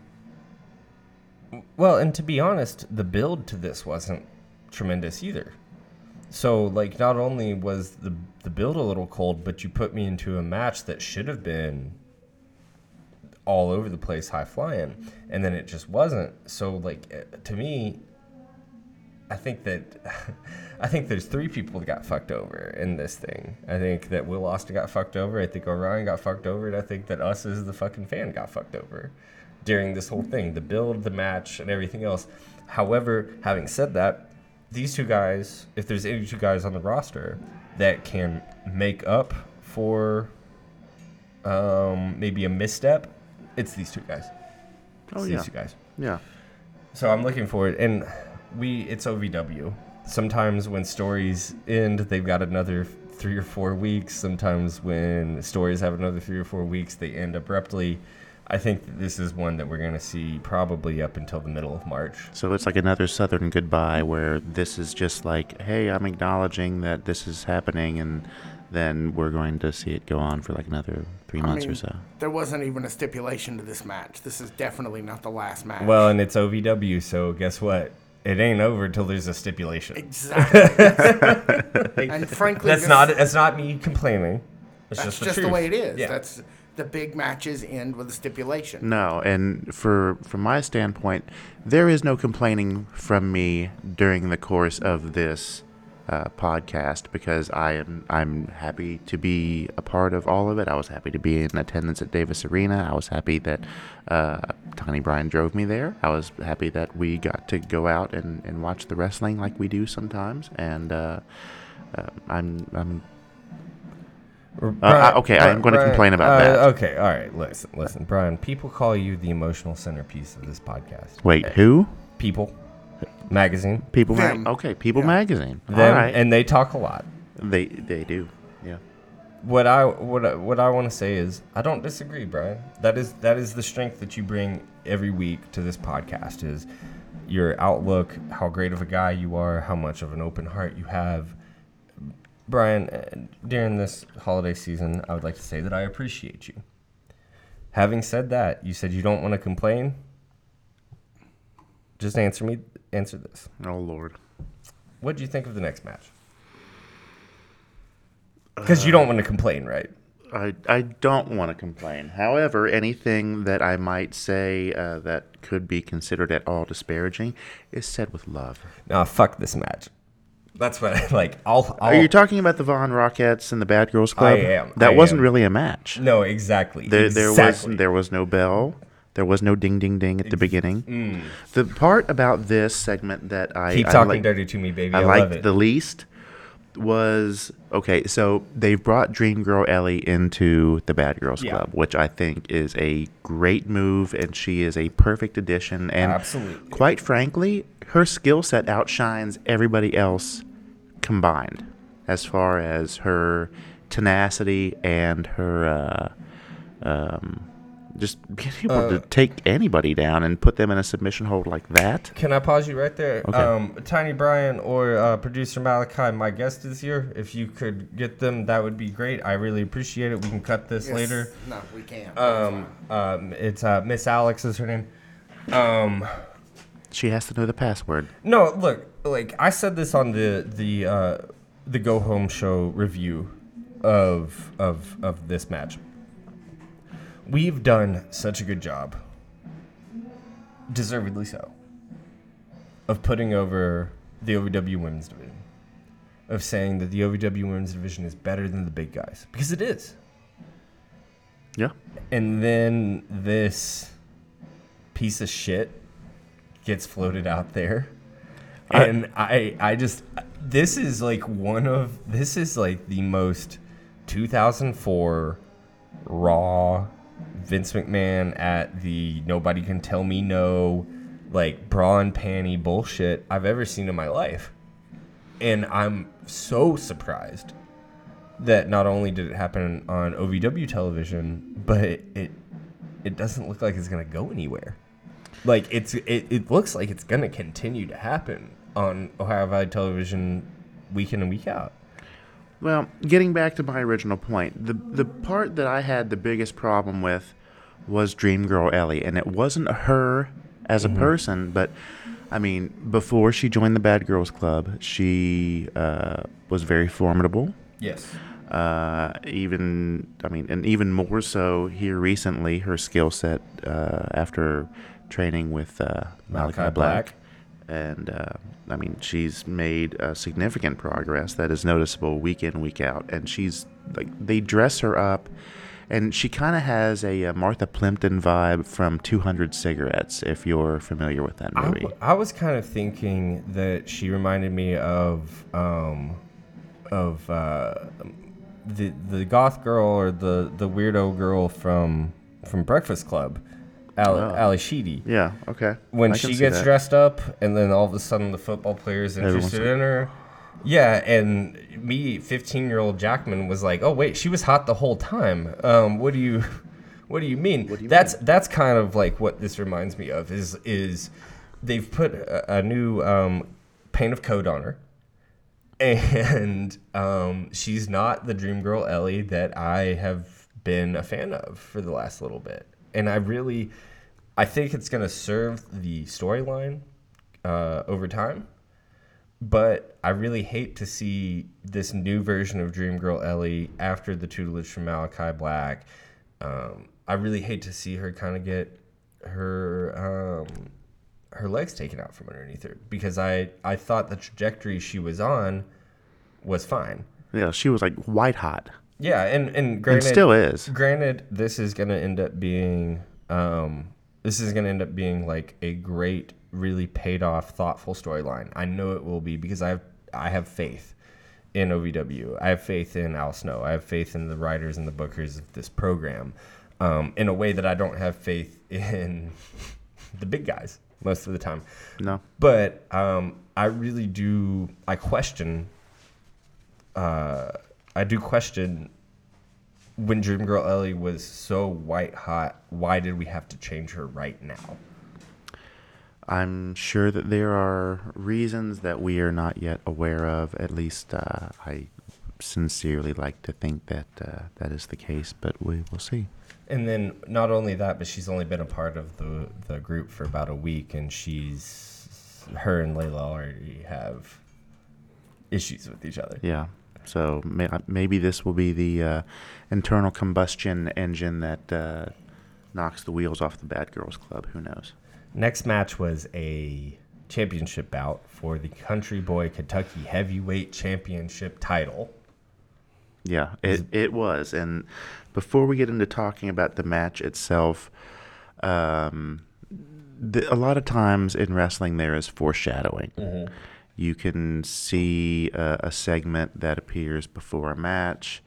Well, and to be honest, the build to this wasn't tremendous either. So, like, not only was the the build a little cold, but you put me into a match that should have been all over the place, high flying, and then it just wasn't. So, like, eh, to me, I think that I think there's three people that got fucked over in this thing. I think that Will Austin got fucked over. I think Orion got fucked over, and I think that us as the fucking fan got fucked over during this whole thing, the build, the match, and everything else. However, having said that, these two guys, if there's any two guys on the roster that can make up for um, maybe a misstep, it's these two guys. It's Oh, these two guys. Yeah. So I'm looking forward, and we it's OVW. Sometimes when stories end, they've got another three or four weeks. Sometimes when stories have another three or four weeks, they end abruptly. I think this is one that we're going to see probably up until the middle of March. So it's like another Southern goodbye where this is just like, hey, I'm acknowledging that this is happening, and then we're going to see it go on for like another three I months mean, or so. There wasn't even a stipulation to this match. This is definitely not the last match. Well, and it's OVW, so guess what? It ain't over until there's a stipulation. exactly. and frankly, That's not that's not me complaining. It's That's just the, just the way it is. Yeah. That's the big matches end with a stipulation. No, and for from my standpoint, there is no complaining from me during the course of this uh, podcast because I am I'm happy to be a part of all of it. I was happy to be in attendance at Davis Arena. I was happy that uh, Tony Bryan drove me there. I was happy that we got to go out and, and watch the wrestling like we do sometimes. And uh, uh, I'm I'm Brian- okay, I am gonna complain about uh, that. Okay, all right. Listen, listen, Brian. People call you the emotional centerpiece of this podcast. wait Uh, who People, magazine, people Ma- okay People Yeah. Magazine. them, all right, and they talk a lot. They they do. Yeah. What I what I, what I want to say is I don't disagree, Brian. That is that is the strength that you bring every week to this podcast is your outlook, how great of a guy you are, how much of an open heart you have. Brian, uh, during this holiday season, I would like to say that I appreciate you. Having said that, you said you don't want to complain. Just answer me answer this. Oh Lord. What do you think of the next match? Because you don't want to complain, right? I, I don't want to complain. However, anything that I might say uh, that could be considered at all disparaging is said with love. Nah, fuck this match. That's what I like. I'll. I'll Are you talking about the Von Rockits and the Bad Girls Club? I am, That I wasn't am. really a match. no, exactly. There, there was there was no bell. There was no ding ding ding at the beginning. The part about this segment that I Mm. Keep I talking like- dirty to me, baby. I, I liked the least was okay. So they've brought Dream Girl Ellie into the Bad Girls Yeah. Club, which I think is a great move, and she is a perfect addition. And Absolutely. quite frankly, her skill set outshines everybody else combined, as far as her tenacity and her uh, um, just being able to take anybody down and put them in a submission hold like that. Can I pause you right there? Okay. Um, Tiny Brian or uh, producer Malachi, my guest is here. If you could get them, that would be great. I really appreciate it. We can cut this Yes. later. No, we can't. Um, um, it's uh, Miss Alex is her name. Um, She has to know the password. no, look, like I said this on the the uh, the Go Home Show review of of of this match. We've done such a good job, deservedly so, of putting over the OVW Women's Division, of saying that the OVW Women's Division is better than the big guys because it is. Yeah. And then this piece of shit gets floated out there. And I I just this is like one of this is like the most 2004 raw Vince McMahon at the nobody can tell me no like bra and panty bullshit I've ever seen in my life. And I'm so surprised that not only did it happen on OVW television, but it it doesn't look like it's gonna go anywhere. Like it's it, it looks like it's gonna continue to happen on Ohio Valley Television week in and week out. Well, getting back to my original point, the the part that I had the biggest problem with was Dream Girl Ellie, and it wasn't her as a person, but I mean, before she joined the Bad Girls Club, she uh, was very formidable. Yes. Uh, even I mean, and even more so here recently, her skill set uh, after training with uh, Malachi, Malachi Black, Black. And uh, I mean, she's made uh, significant progress that is noticeable week in week out, and she's like they dress her up. And she kind of has a uh, Martha Plimpton vibe from 200 Cigarettes, if you're familiar with that I, movie. w- I was kind of thinking that she reminded me of um, of uh, the the goth girl or the, the weirdo girl from from Breakfast Club, Ally. Ally Sheedy. yeah, okay. when I she gets that. dressed up and then all of a sudden the football player's Everyone's interested in her yeah and me 15 year old jackman was like oh wait she was hot the whole time um what do you what do you mean do you that's that's kind of like what this reminds me of is is they've put a, a new um paint of code on her and um, she's not the dream girl Ellie that I have been a fan of for the last little bit. And I really, I think it's going to serve the storyline uh, over time. But I really hate to see this new version of Dream Girl Ellie after the tutelage from Malachi Black. Um, I really hate to see her kind of get her um, her legs taken out from underneath her because I I thought the trajectory she was on was fine. Yeah, she was like white hot. Yeah, and and And granted, still is. granted, this is gonna end up being um, this is gonna end up being like a great, really paid off, thoughtful storyline. I know it will be because I have I have faith in OVW. I have faith in Al Snow. I have faith in the writers and the bookers of this program. Um, in a way that I don't have faith in the big guys most of the time. No. But um, I really do. I question. Uh, I do question when Dream Girl Ellie was so white hot. Why did we have to change her right now? I'm sure that there are reasons that we are not yet aware of. At least uh, I sincerely like to think that uh, that is the case, but we will see. And then not only that, but she's only been a part of the the group for about a week, and she's her and Lelia already have issues with each other. Yeah. So may, uh, maybe this will be the uh, internal combustion engine that uh, knocks the wheels off the Bad Girls Club. Who knows? Next match was a championship bout for the Country Boy Kentucky Heavyweight Championship title. Yeah, it, it was. And before we get into talking about the match itself, um, the, a lot of times in wrestling there is foreshadowing. You can see a, a segment that appears before a match,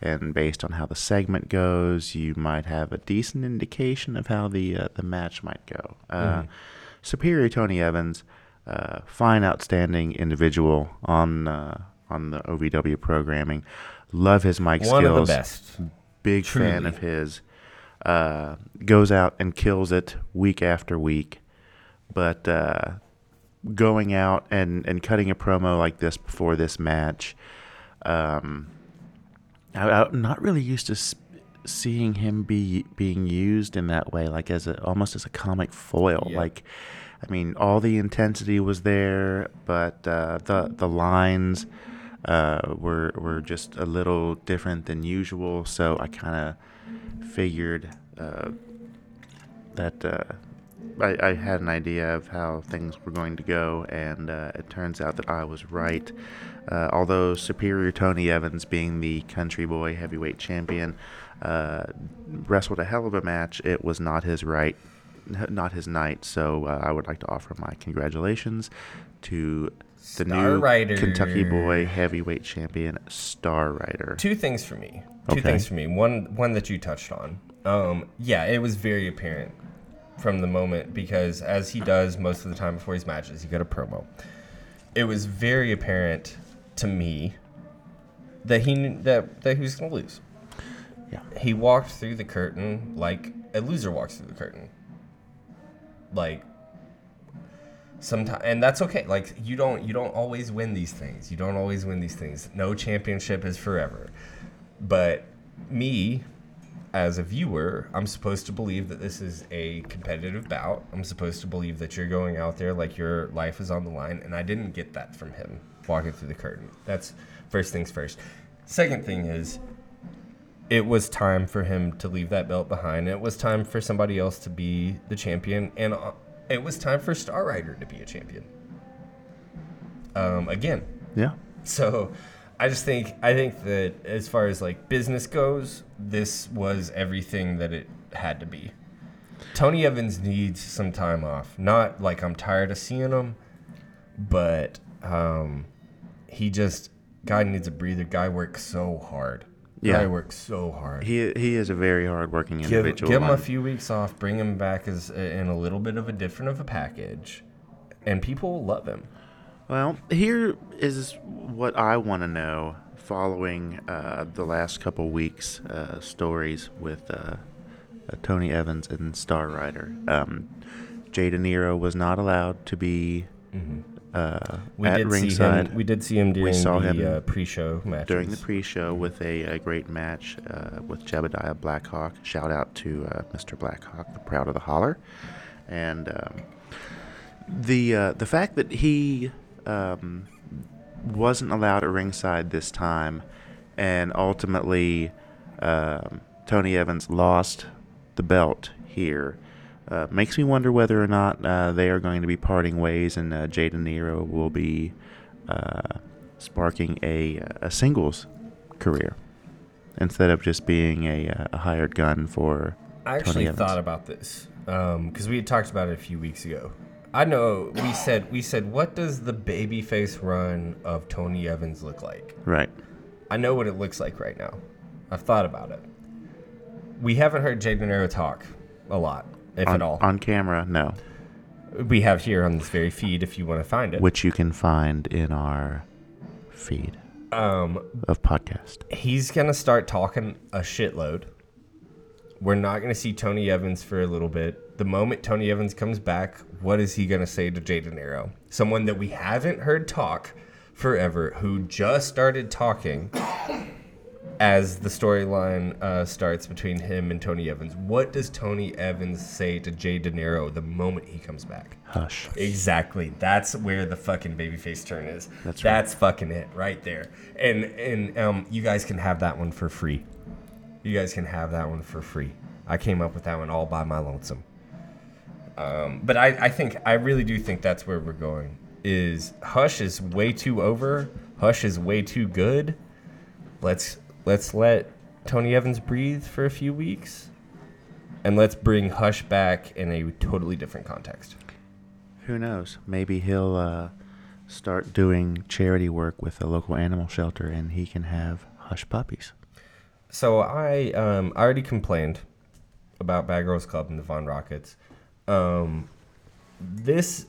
and based on how the segment goes, you might have a decent indication of how the uh, the match might go. Uh, Superior Tony Evans, uh, fine, outstanding individual on uh, on the OVW programming. Love his mic One skills of the best. big fan of his. Uh, goes out and kills it week after week, but uh, going out and, and cutting a promo like this before this match, um, I, I'm not really used to s- seeing him be being used in that way, like as a almost as a comic foil. Yeah. Like, I mean, all the intensity was there, but uh, the the lines uh, were were just a little different than usual. So I kind of figured uh, that uh, I, I had an idea of how things were going to go, and uh, it turns out that I was right. Uh, although Superior Tony Evans, being the country boy heavyweight champion, uh, wrestled a hell of a match, it was not his right, not his night. So uh, I would like to offer my congratulations to the Star new Rider. Kentucky boy heavyweight champion, Star Rider. Two things for me. Two Okay. things for me. One one that you touched on. Um, yeah, it was very apparent from the moment because as he does most of the time before his matches, he got a promo. It was very apparent to me that he knew that, that he was gonna lose. Yeah. He walked through the curtain like a loser walks through the curtain. Like sometimes and that's okay like you don't you don't always win these things you don't always win these things no championship is forever but me as a viewer i'm supposed to believe that this is a competitive bout i'm supposed to believe that you're going out there like your life is on the line and i didn't get that from him walking through the curtain that's first things first second thing is it was time for him to leave that belt behind. It was time for somebody else to be the champion, and uh, it was time for Star Rider to be a champion. Um, again, Yeah. so I just think I think that as far as like business goes, this was everything that it had to be. Tony Evans needs some time off. Not like I'm tired of seeing him, but um, he just guy needs a breather. Guy works so hard. Yeah. Guy works so hard. He he is a very hardworking Give, individual. give him a few weeks off. Bring him back as in a little bit of a different of a package, and people will love him. Well, here is what I want to know following uh, the last couple weeks' uh, stories with uh, uh, Tony Evans and Star Rider. Um, Jay Dinero was not allowed to be uh, We at did ringside him. We did see him during saw the him uh, pre-show matches. during the pre-show with a, a great match uh, with Jebediah Blackhawk. Shout out to uh, Mr. Blackhawk, the proud of the holler, and um, the uh, the fact that he um, wasn't allowed at ringside this time, and ultimately um, Tony Evans lost the belt here. Uh, makes me wonder whether or not uh, they are going to be parting ways, and uh, Jay Dinero will be uh, sparking a, a singles career instead of just being a, a hired gun for I Tony actually thought about this because we had talked about it a few weeks ago. I know we said we said what does the babyface run of Tony Evans look like? right. I know what it looks like right now. I've thought about it. We haven't heard Jay Dinero talk a lot, if on, at all. on camera. No, we have here on this very feed if you want to find it. which you can find in our feed Um, of podcast. he's gonna start talking a shitload. We're not gonna see Tony Evans for a little bit. The moment Tony Evans comes back, what is he gonna say to Jay Dinero? Someone that we haven't heard talk forever, who just started talking as the storyline uh, starts between him and Tony Evans. What does Tony Evans say to Jay Dinero the moment he comes back? Hush. Exactly. That's where the fucking babyface turn is. That's right. That's fucking it right there. And and um, you guys can have that one for free. You guys can have that one for free. I came up with that one all by my lonesome. Um, but I, I think I really do think that's where we're going. Is Hush is way too over. Hush is way too good. Let's let's let Tony Evans breathe for a few weeks, and let's bring Hush back in a totally different context. Who knows? Maybe he'll uh, start doing charity work with a local animal shelter, and he can have hush puppies. So I um I already complained about Bad Girls Club and the Von Rockits. Um, this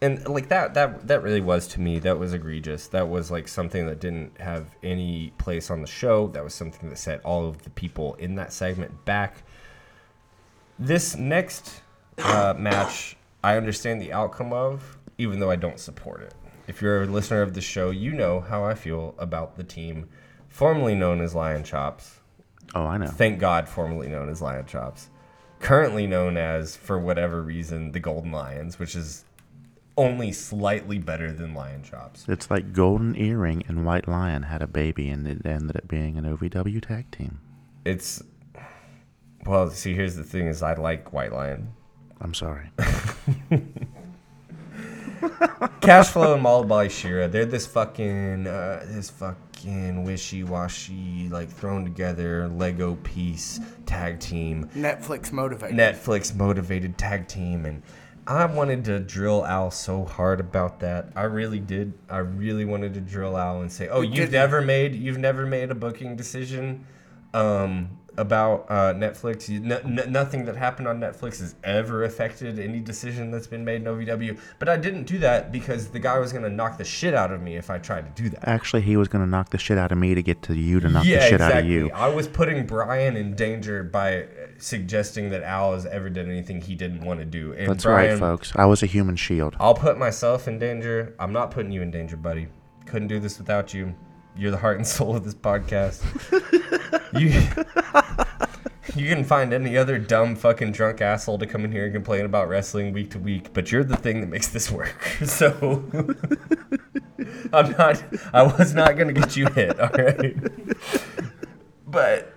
and like that that that really was to me that was egregious. That was like something that didn't have any place on the show. That was something that set all of the people in that segment back. This next uh, match, I understand the outcome of, even though I don't support it. If you're a listener of the show, you know how I feel about the team formerly known as Lion Chops. Oh, I know. Thank God, formerly known as Lion Chops. Currently known as, for whatever reason, the Golden Lions, which is only slightly better than Lion Chops. It's like Golden Earring and White Lion had a baby, and it ended up being an OVW tag team. It's well, see, here's the thing: is I like White Lion. I'm sorry. Cash Flo and Malabali Shera, they're this fucking, uh, this fucking wishy-washy, like thrown together Lego piece tag team. Netflix motivated. Netflix motivated tag team and I wanted to drill Al so hard about that. I really did. I really wanted to drill Al and say, "Oh, We you've never made you've never made a booking decision um, about uh, Netflix. You, n- n- nothing that happened on Netflix has ever affected any decision that's been made in OVW." But I didn't do that because the guy was going to knock the shit out of me if I tried to do that. Actually, he was going to knock the shit out of me to get to you to knock the shit out of you. I was putting Brian in danger by uh, suggesting that Al has ever done anything he didn't want to do. And That's Brian, right, folks. I was a human shield. I'll put myself in danger. I'm not putting you in danger, buddy. Couldn't do this without you. You're the heart and soul of this podcast. you you can find any other dumb fucking drunk asshole to come in here and complain about wrestling week to week, but you're the thing that makes this work. So I'm not. I was not gonna get you hit. All right. But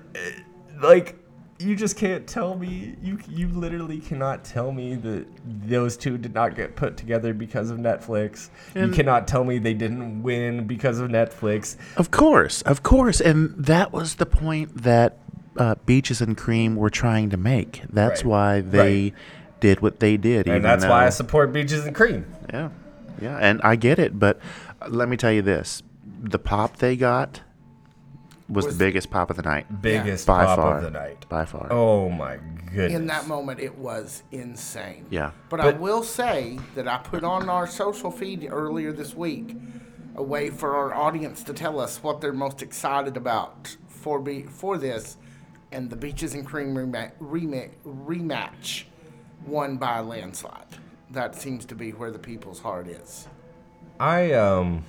like you just can't tell me you you literally cannot tell me that those two did not get put together because of Netflix. you cannot tell me they didn't win because of Netflix. Of course, of course. And that was the point that uh, Beaches and Cream were trying to make. That's Right. why they Right. did what they did. even And that's why I support Beaches and Cream. Yeah, yeah, and I get it, but uh, let me tell you this: the pop they got was, Was- the biggest pop of the night Biggest by pop far. of the night. By far. Oh my goodness. In that moment, it was insane. Yeah. But, I will say that I put on our social feed earlier this week a way for our audience to tell us what they're most excited about for be, for this, and the Beaches and Cream rematch, rematch, rematch won by a landslide. That seems to be where the people's heart is. I um.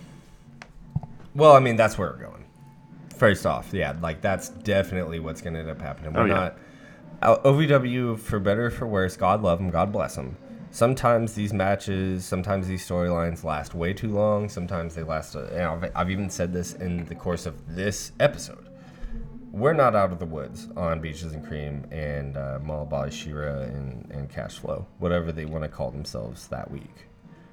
Well, I mean that's where we're going. First off, yeah, like that's definitely what's gonna end up happening. We're Oh, yeah. not uh, OVW for better or for worse. God love them, God bless them. Sometimes these matches, sometimes these storylines last way too long. Sometimes they last. Uh, you know, I've, I've even said this in the course of this episode. We're not out of the woods on Beaches and Cream and uh, Malabali Shera and, and Cash Flo, whatever they want to call themselves that week.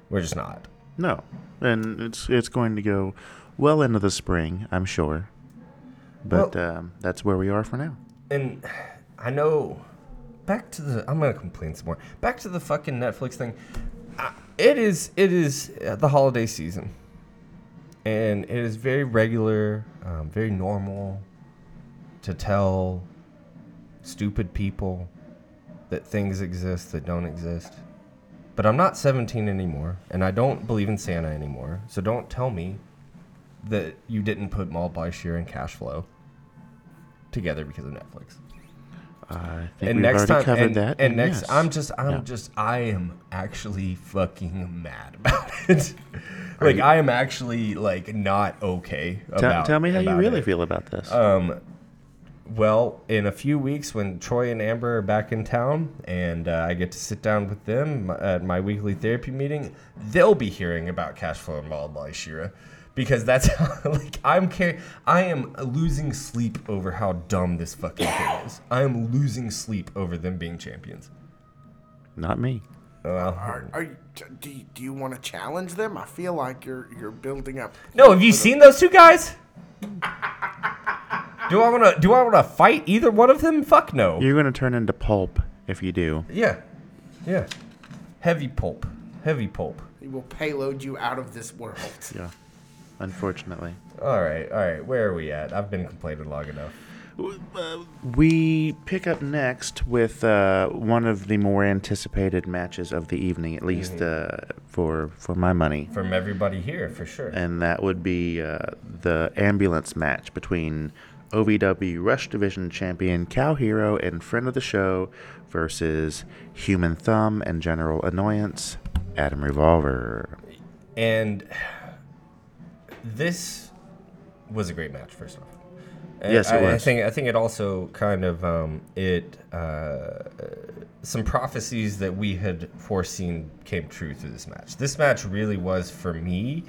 We're just not. No, and it's it's going to go well into the spring, I'm sure. But um, that's where we are for now. and I know back to the I'm gonna complain some more. Back to the fucking Netflix thing. Uh, It is it is uh, the holiday season, and it is very regular, um, very normal to tell stupid people that things exist that don't exist. But I'm not 17 anymore, and I don't believe in Santa anymore. So don't tell me that you didn't put Multiply Shear and Cash Flo together because of Netflix I think and we've next already time, covered and, that. and next, yes. I'm just, I'm Yeah. just, I am actually fucking mad about it. like, I am actually like not okay Tell, about. tell me how you really it. feel about this. Um, well, in a few weeks, when Troy and Amber are back in town, and uh, I get to sit down with them at my weekly therapy meeting, they'll be hearing about Cash Flo and Malabai Shera, because that's how, like I'm car- I am losing sleep over how dumb this fucking thing is. I am losing sleep over them being champions. Not me. Well, Are, are you, do you, do you want to challenge them? I feel like you're you're building up. no, have you seen those two guys? Do I want to? Do I want to fight either one of them? Fuck no. You're going to turn into pulp if you do. Yeah, yeah. Heavy pulp. Heavy pulp. He will payload you out of this world. Yeah. Unfortunately. All right, all right. Where are we at? I've been complaining long enough. We pick up next with uh, one of the more anticipated matches of the evening, at least uh, for for my money, From everybody here, for sure. and that would be uh, the ambulance match between OVW Rush Division champion Kal Herro and friend of the show versus Human Thumb and General Annoyance Adam Revolver. And this was a great match. First off, And Yes, it I, I think I think it also kind of um, it uh, some prophecies that we had foreseen came true through this match. This match really was for me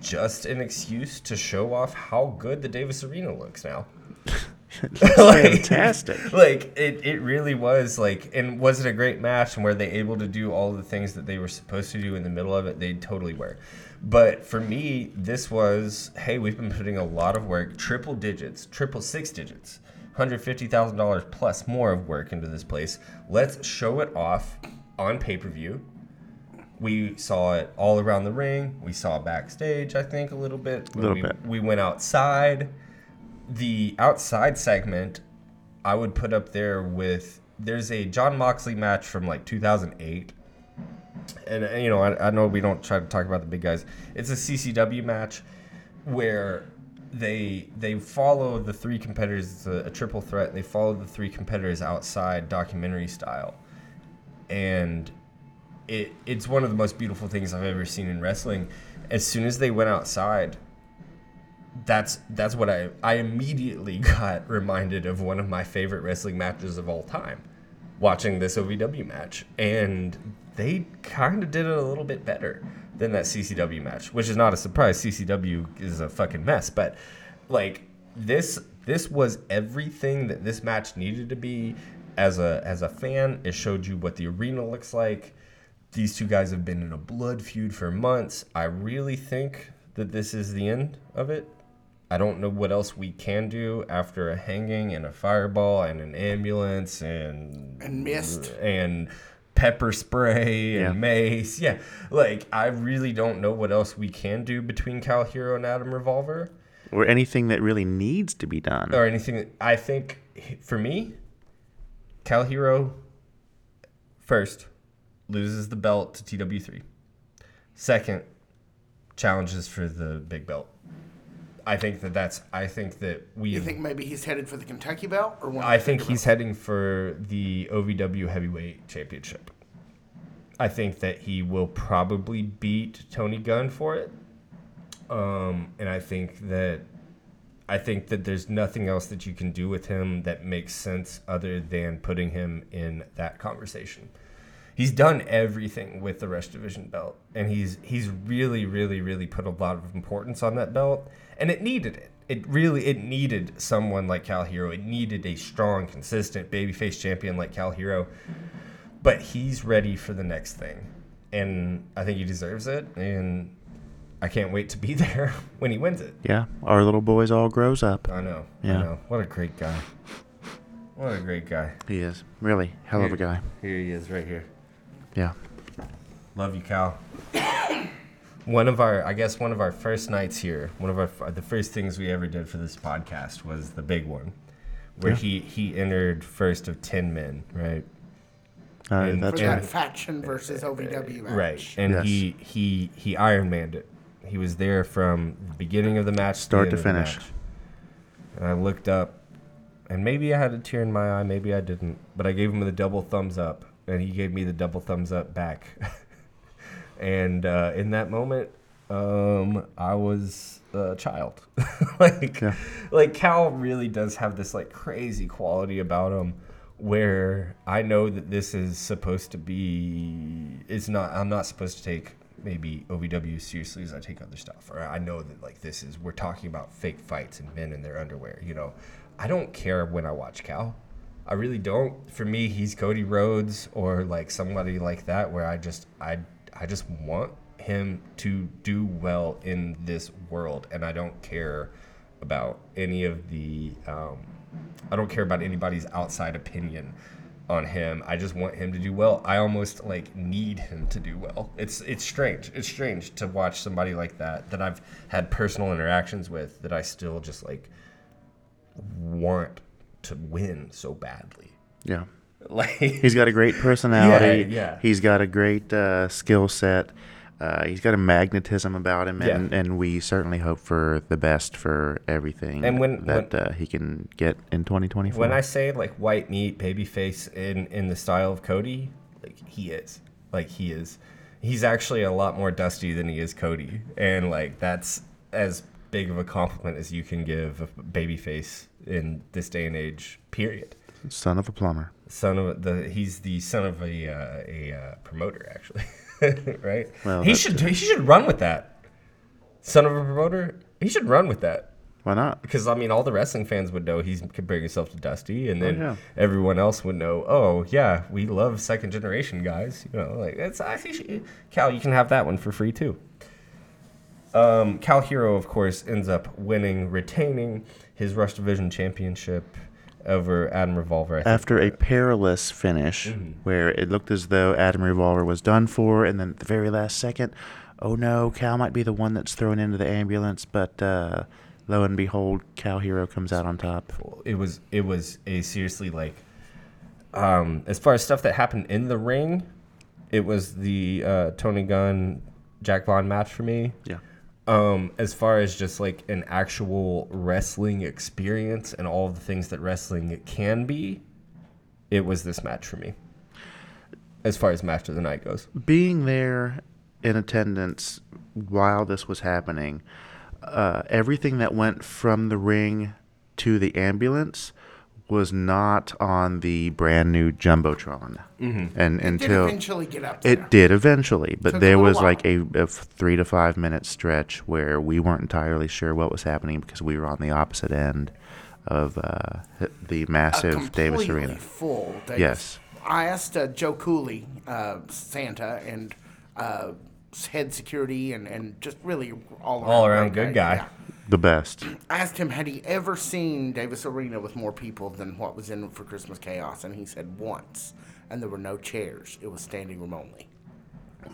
just an excuse to show off how good the Davis Arena looks now. Fantastic. like it, it really was like and was it a great match and were they able to do all the things that they were supposed to do in the middle of it? They totally were. But for me this was hey we've been putting a lot of work triple digits triple six digits $150000 plus more of work into this place. Let's show it off on pay-per-view. We saw it all around the ring. We saw backstage i think a little bit. A Little we, bit. we went outside the outside segment I would put up there with there's a Jon Moxley match from like 2008. And, uh, you know, I, I know we don't try to talk about the big guys. It's a CCW match where they they follow the three competitors. It's a, a triple threat. They follow the three competitors outside documentary style, and it it's one of the most beautiful things I've ever seen in wrestling. As soon as they went outside, that's that's what I I immediately got reminded of one of my favorite wrestling matches of all time, watching this OVW match, and they kind of did it a little bit better than that CCW match, which is not a surprise. CCW is a fucking mess, but like this this was everything that this match needed to be. As a as a fan, it showed you what the arena looks like. These two guys have been in a blood feud for months. I really think that this is the end of it. I don't know what else we can do after a hanging and a fireball and an ambulance and And mist. and pepper spray and Yeah. mace. Yeah, like I really don't know what else we can do between Kal Herro and Adam Revolver or anything that really needs to be done. or anything. I think for me, Kal Herro first loses the belt to TW3. Second, challenges for the big belt. I think that that's. I think that we. You think maybe he's headed for the Kentucky belt or one? I think he's heading for the OVW Heavyweight Championship. I think that he will probably beat Tony Gunn for it. Um, and I think that I think that there's nothing else that you can do with him that makes sense other than putting him in that conversation. He's done everything with the Rush Division belt, and he's he's really, really, really put a lot of importance on that belt, and it needed it. It really it needed someone like Kal Herro. It needed a strong, consistent babyface champion like Kal Herro. But he's ready for the next thing, and I think he deserves it. And I can't wait to be there when he wins it. Yeah, our little boys all grows up. I know. Yeah. I know. What a great guy. What a great guy. He is really hell of a guy. Here he is, right here. Yeah. Love you, Kal. one of our, I guess, one of our first nights here, one of our the first things we ever did for this podcast was the big one, where Yeah. he he entered first of ten men, right? Uh, And- that's for and- that faction versus OVW match. Right, and Yes. he he he Iron Manned it. He was there from the beginning of the match, Start the to end of the finish. match. And I looked up, and maybe I had a tear in my eye, maybe I didn't, but I gave him the double thumbs up, and he gave me the double thumbs up back. and uh, in that moment, um, I was a child. like, Yeah. like Kal really does have this like crazy quality about him where I know that this is supposed to be it's not I'm not supposed to take maybe OVW seriously as I take other stuff or I know that like this is we're talking about fake fights and men in their underwear you know I don't care when I watch Kal I really don't for me he's Cody Rhodes or like somebody like that where I just I I just want him to do well in this world and I don't care about any of the um, I don't care about anybody's outside opinion on him. I just want him to do well. I almost like need him to do well. It's it's strange. It's strange to watch somebody like that that I've had personal interactions with that I still just like want to win so badly. Yeah. Like He's got a great personality. Yeah, yeah. He's got a great uh, skill set. Uh, he's got a magnetism about him, and, Yeah. and we certainly hope for the best for everything And when- that uh, he can get in 2024. when I say like white meat baby face in in the style of Cody, like he is. Like he is. He's actually a lot more dusty than he is Cody. And like that's as big of a compliment as you can give a baby face in this day and age, period. Son of a plumber. Son of the he's the son of a uh, a uh, promoter actually. right? Well, he should he should run with that. Son of a promoter, he should run with that Why not? because I mean, all the wrestling fans would know he's comparing himself to Dusty, and then yeah. everyone else would know. Oh yeah, we love second generation guys. You know, like it's actually Kal. You can have that one for free too. Um, Kal Herro, of course, ends up winning, retaining his Rush Division Championship over Adam Revolver. I think. After a perilous finish Mm-hmm. where it looked as though Adam Revolver was done for, and then at the very last second, oh no, Kal might be the one that's thrown into the ambulance, but uh, lo and behold, Kal Herro comes out on top. it was it was a seriously like um as far as stuff that happened in the ring it was the uh tony gunn jack vaughn match for me Yeah. Um as far as just like an actual wrestling experience and all the things that wrestling can be it was this match for me as far as match of the night goes. Being there in attendance while this was happening, uh, everything that went from the ring to the ambulance was not on the brand new jumbotron, mm-hmm. and Did until eventually get up there. it did eventually, but Took there little was like a three to five minute stretch where we weren't entirely sure what was happening because we were on the opposite end of uh, the A massive Davis Arena. Full. Davis. Yes. I asked uh, Joe Cooley, uh, Santa, and uh, head security, and, and just really all around, All around great good guy. Yeah. The best. Asked him, had he ever seen Davis Arena with more people than what was in it for Christmas Chaos? And he said once, and there were no chairs. It was standing room only.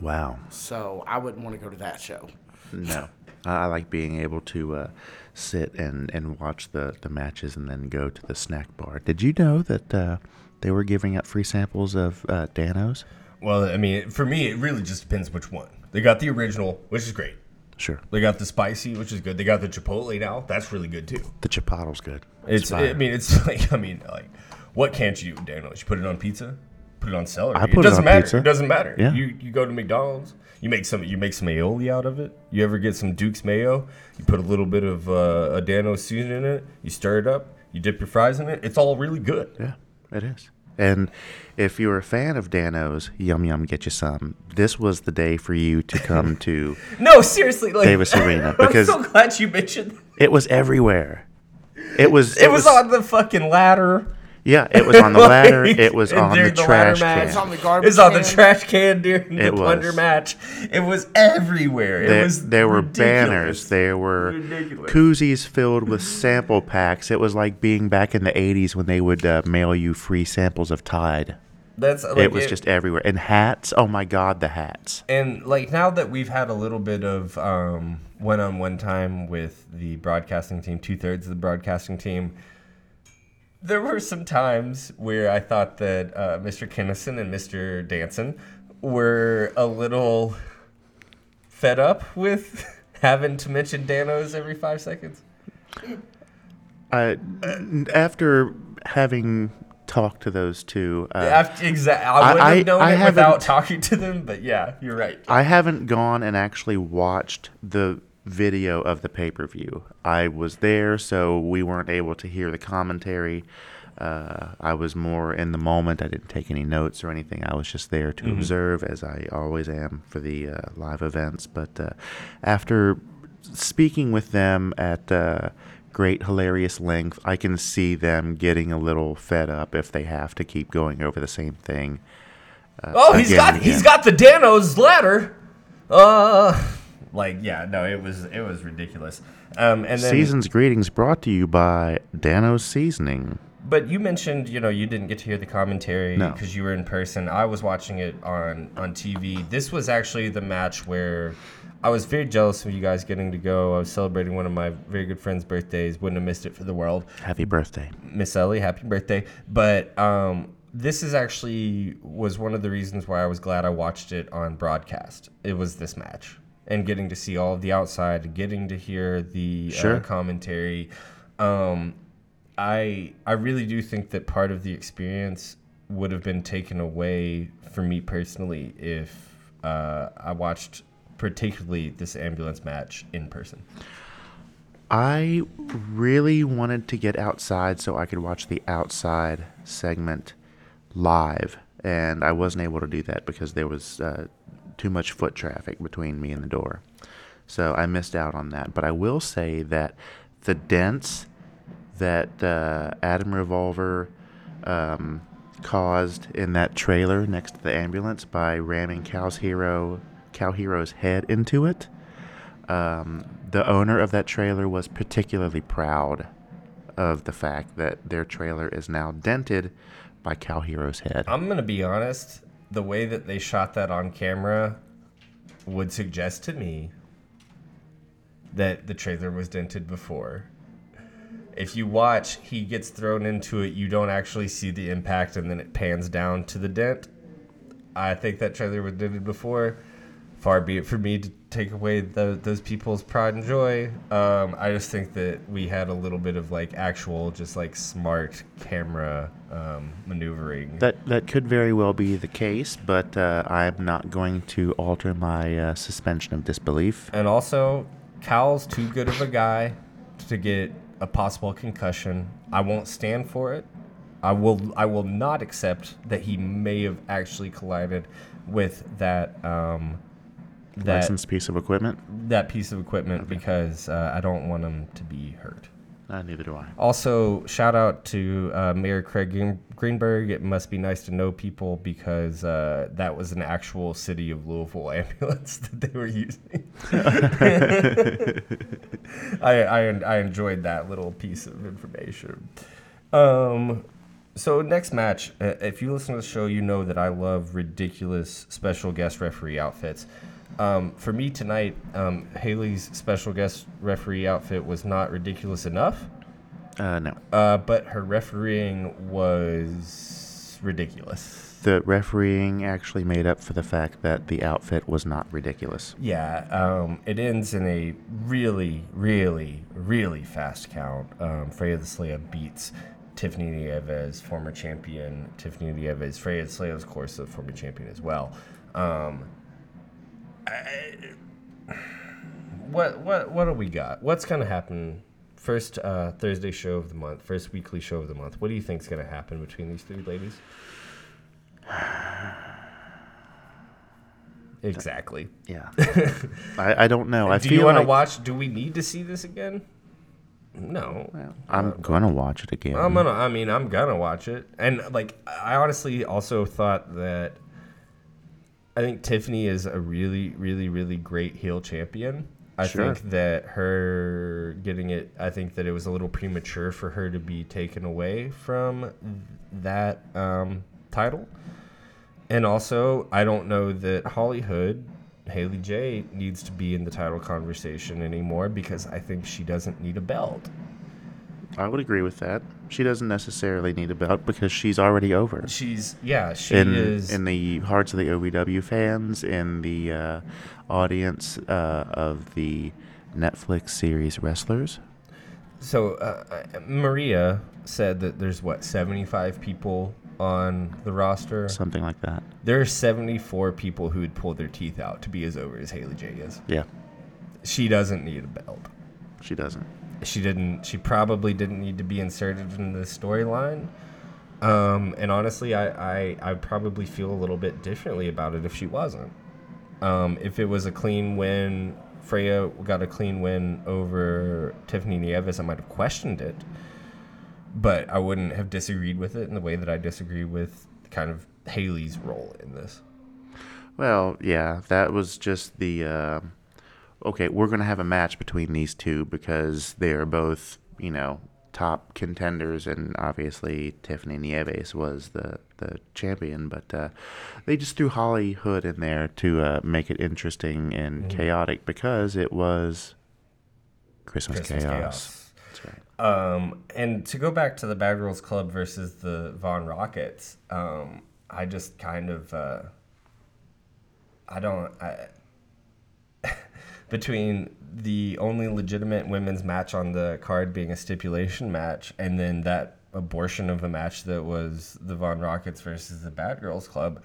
Wow. So I wouldn't want to go to that show. No, I, I like being able to uh, sit and, and watch the, the matches and then go to the snack bar. Did you know that uh, they were giving out free samples of uh, Danos? well i mean for me it really just depends which one they got the original which is great Sure. they got the spicy which is good they got the chipotle now that's really good too The Chipotle's good. It's. fire. I mean, it's like. I mean, like, what can't you do, Daniel? You put it on pizza. Put it on celery. I put it doesn't on matter. pizza. It doesn't matter. Yeah. You you go to McDonald's. You make some. You make some aioli out of it. You ever get some Duke's mayo? You put a little bit of uh, a Dano seasoning in it. You stir it up. You dip your fries in it. It's all really good. Yeah, it is. And if you're a fan of Danos, yum yum, get you some. This was the day for you to come to. No, seriously, like Davis Arena, because I'm so glad you mentioned. It was everywhere. It was. It, was, on the fucking ladder. Yeah, it was on the ladder. Like, It was on the during the trash ladder match. can. It's on the garbage It's on the trash can during the It plunder was. match. It was everywhere. There, it was there were ridiculous. banners. There were Ridiculous. koozies filled with sample packs. It was like being back in the '80s when they would uh, mail you free samples of Tide. That's like, it was just everywhere. And hats. Oh my God, the hats. and like now that we've had a little bit of um, one-on-one time with the broadcasting team, two thirds of the broadcasting team. There were some times where I thought that uh, Mr. Kinnison and Mr. Danson were a little fed up with having to mention Danos every five seconds. I, after having talked to those two, uh, After, I wouldn't I- have known I it without talking to them, but yeah, you're right. I haven't gone and actually watched the video of the pay per view. I was there, so we weren't able to hear the commentary. Uh, I was more in the moment. I didn't take any notes or anything. I was just there to observe, as I always am for the uh, live events. But uh, after speaking with them at uh, great hilarious length, I can see them getting a little fed up if they have to keep going over the same thing. Uh, Oh, he's again got he's got the Danos ladder. Uh, like yeah, no, it was it was ridiculous. Um, and then Season's greetings brought to you by Dano's Seasoning. But you mentioned, you know, you didn't get to hear the commentary No. because you were in person. I was watching it on on TV. This was actually the match where I was very jealous of you guys getting to go. I was celebrating one of my very good friends' birthdays. Wouldn't have missed it for the world. Happy birthday. Miss Ellie, happy birthday. But um, this is actually was one of the reasons why I was glad I watched it on broadcast. It was this match and getting to see all of the outside, getting to hear the Sure. uh, commentary. Um, I I really do think that part of the experience would have been taken away for me personally if uh, I watched particularly this ambulance match in person. I really wanted to get outside so I could watch the outside segment live, and I wasn't able to do that because there was uh, too much foot traffic between me and the door. So I missed out on that. But I will say that the dents that uh, Adam Revolver um, caused in that trailer next to the ambulance by ramming Kal's Herro, Kal Herro's head into it um, the owner of that trailer was particularly proud of the fact that their trailer is now dented by Kal Herro's head. I'm gonna be honest. The way that they shot that on camera would suggest to me that the trailer was dented before. If you watch, he gets thrown into it. You don't actually see the impact, and then it pans down to the dent. I think that trailer was dented before. Far be it for me to take away tho- those people's pride and joy. Um, I just think that we had a little bit of like actual, just like smart camera um, maneuvering. That that could very well be the case, but uh, I'm not going to alter my uh, suspension of disbelief. And also, Kal's too good of a guy to get a possible concussion. I won't stand for it. I will. I will not accept that he may have actually collided with that um, that Licensed piece of equipment? that piece of equipment because uh, I don't want them to be hurt. Uh, neither do I. Also, shout out to uh, Mayor Craig Green- Greenberg. It must be nice to know people because uh, that was an actual city of Louisville ambulance that they were using. I, I I enjoyed that little piece of information. Um, so next match, uh, if you listen to the show, you know that I love ridiculous special guest referee outfits. Um, for me tonight, um, Haley's special guest referee outfit was not ridiculous enough, Uh, no. uh, but her refereeing was ridiculous. The refereeing actually made up for the fact that the outfit was not ridiculous. Yeah, um, it ends in a really, really, really fast count. Um, Freya the Slaya beats Tiffany Nieves, former champion. Tiffany Nieves, Freya the Slaya, of course, the former champion as well. Um, I- what what what do we got? What's gonna happen? First uh, Thursday show of the month, first weekly show of the month. What do you think's gonna happen between these three ladies? Exactly. Yeah. I, I don't know. I do feel you want to like watch? Do we need to see this again? No. I'm going to watch it again. I'm gonna. I mean, I'm gonna watch it, and like, I honestly also thought that. I think Tiffany is a really, really, really great heel champion. I Sure. think that her getting it. I think that it was a little premature for her to be taken away from that um, title. And also, I don't know that Hollyhood, Haley J, needs to be in the title conversation anymore because I think she doesn't need a belt. I would agree with that. She doesn't necessarily need a belt because she's already over. She's yeah, she in is in the hearts of the OVW fans, in the uh, audience uh, of the Netflix series Wrestlers. So uh, uh, Maria said that there's what 75 people on the roster. Something like that. There are 74 people who would pull their teeth out to be as over as Haley J is. Yeah, She doesn't need a belt. she doesn't. She didn't. She probably didn't need to be inserted in the storyline. Um, and honestly, I, I I probably feel a little bit differently about it if she wasn't. Um, if it was a clean win, Freya got a clean win over Tiffany Nieves, I might have questioned it, but I wouldn't have disagreed with it in the way that I disagree with kind of Haley's role in this. Well, yeah, that was just the. Uh, okay, we're going to have a match between these two because they are both, you know, top contenders, and obviously Tiffany Nieves was the the champion. But uh, they just threw Hollyhood in there to uh, make it interesting and chaotic because it was Christmas, Christmas chaos. chaos. That's right. Um, and to go back to the Bad Girls Club versus the Von Rockits, um, I just kind of, uh, I don't, I, between the only legitimate women's match on the card being a stipulation match, and then that abortion of a match that was the Von Rockits versus the Bad Girls Club.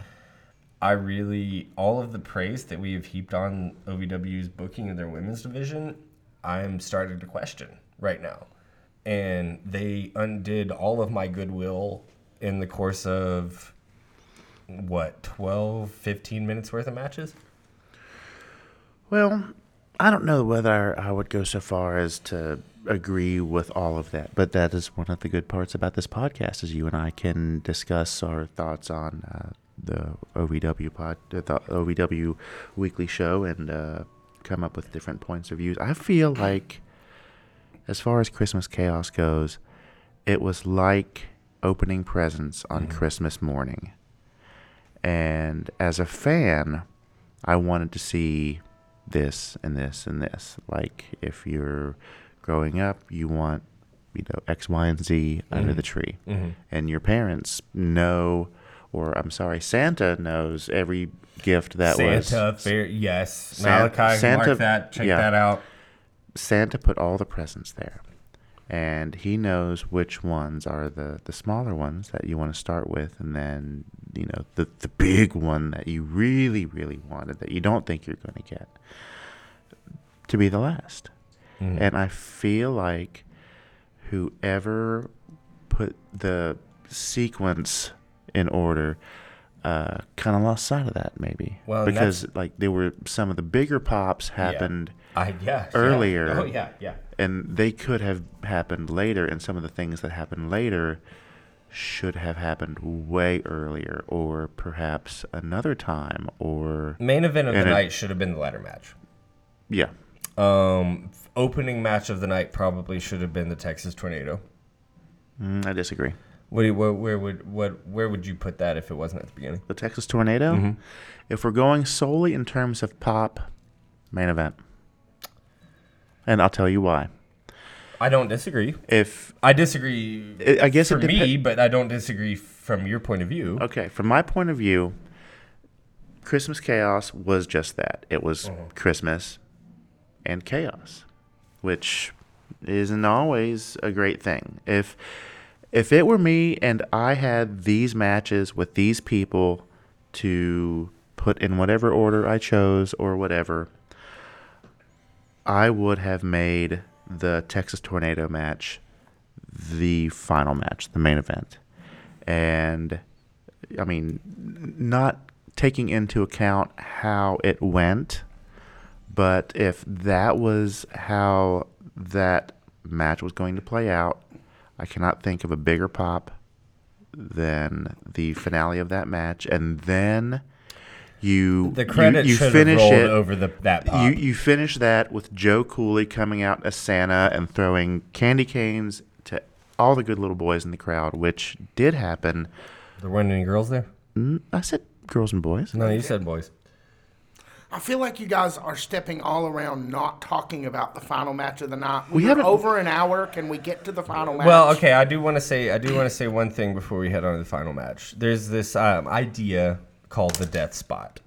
I really all of the praise that we have heaped on OVW's booking of their women's division, I'm starting to question right now. And they undid all of my goodwill in the course of what 12 15 minutes worth of matches Well, I don't know whether I would go so far as to agree with all of that, but that is one of the good parts about this podcast is you and I can discuss our thoughts on uh, the OVW pod, the OVW weekly show, and uh, come up with different points of views. I feel like, as far as Christmas chaos goes, it was like opening presents on Christmas morning. And as a fan, I wanted to see this and this and this. Like if you're growing up, you want you know X, Y, and Z under mm-hmm. the tree, mm-hmm. and your parents know, or I'm sorry, Santa knows every gift that santa was fair yes San- malachi Santa- mark that check yeah. that out Santa put all the presents there. And he knows which ones are the, the smaller ones that you want to start with, and then, you know, the, the big one that you really, really wanted that you don't think you're going to get to be the last. And I feel like whoever put the sequence in order uh, kind of lost sight of that, maybe. Well, because, like, there were some of the bigger pops happened i yeah yeah. Earlier. oh yeah yeah and they could have happened later and some of the things that happened later should have happened way earlier or perhaps another time or main event of the it- night should have been the ladder match. Yeah. Um opening match of the night probably should have been the texas tornado. Mm, i disagree. What, do you, where, where would what where would you put that if it wasn't at the beginning? The texas tornado? Mm-hmm. if we're going solely in terms of pop main event and i'll tell you why i don't disagree if i disagree I- I guess for it depe- me but i don't disagree from your point of view Okay, from my point of view, Christmas chaos was just that. It was uh-huh. Christmas and chaos, which isn't always a great thing. If if it were me and I had these matches with these people to put in whatever order I chose or whatever, I would have made the Texas Tornado match the final match, the main event. And I mean, not taking into account how it went, but if that was how that match was going to play out, I cannot think of a bigger pop than the finale of that match. And then you the credit you, you should have finish rolled it over the that pop. you you finish that with Joe Cooley coming out as Santa and throwing candy canes to all the good little boys in the crowd, which did happen. there weren't any girls there Mm, I said girls and boys. no you said boys I feel like you guys are stepping all around, not talking about the final match of the night. We We're haven't- over an hour. Can we get to the final match? Well, okay, I do want to say I do want to say one thing before we head on to the final match. There's this um, idea called the death spot,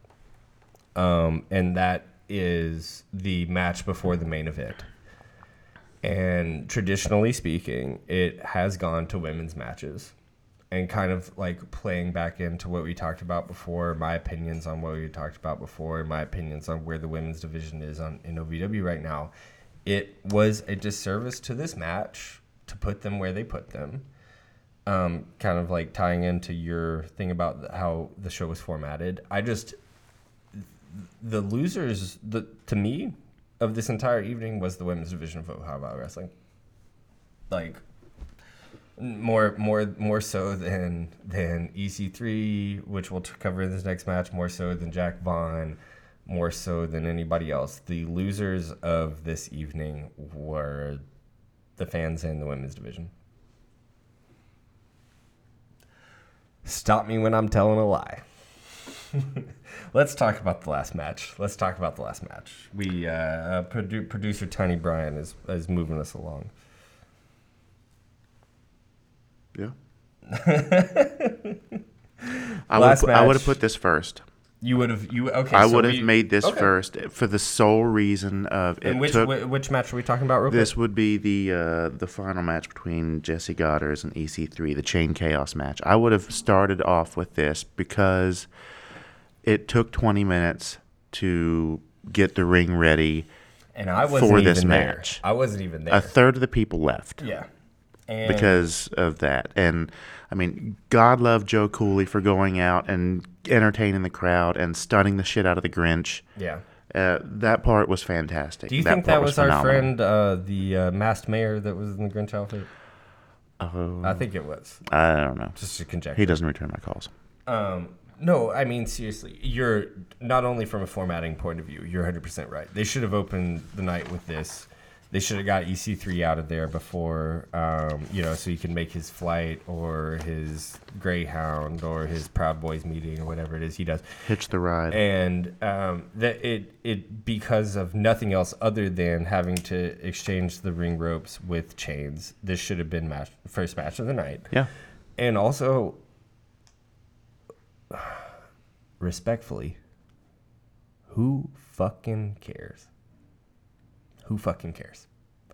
um, and that is the match before the main event. And traditionally speaking, it has gone to women's matches, and kind of like playing back into what we talked about before, my opinions on what we talked about before, my opinions on where the women's division is on in OVW right now. It was a disservice to this match to put them where they put them. Um, kind of like tying into your thing about how the show was formatted. I just the losers, the to me, of this entire evening was the women's division of Ohio Wrestling. Like more more more so than than EC3, which we'll cover in this next match. More so than Jack Vaughn. More so than anybody else. The losers of this evening were the fans in the women's division. Stop me when I'm telling a lie. Let's talk about the last match. Let's talk about the last match. We uh, uh, produ- producer Tiny Brian is is moving us along. Yeah. I would I would have put this first. You would have you okay? I so would have we- made this okay. first for the sole reason of it And which took whi- which match are we talking about? Real This quick? would be the uh, the final match between Jessie Godderz and EC3, the Chain Chaos match. I would have started off with this because it took 20 minutes to get the ring ready. And I wasn't for even this there. match. I wasn't even there. A third of the people left yeah. And because of that. And I mean, God love Joe Cooley for going out and entertaining the crowd and stunning the shit out of the Grinch. yeah. Uh, that part was fantastic. Do you that think that was, our phenomenal. friend, uh, the uh, masked mayor that was in the Grinch outfit? Oh, I think it was. I don't know. Just a conjecture. He doesn't return my calls. Um, no, I mean seriously. You're not only from a formatting point of view, you're 100 percent right. They should have opened the night with this. They should have got EC3 out of there before, um, you know, so he can make his flight or his Greyhound or his Proud Boys meeting or whatever it is he does. Hitch the ride. and um, that it it because of nothing else other than having to exchange the ring ropes with chains. This should have been match first match of the night, yeah. and also respectfully, who fucking cares? Who fucking cares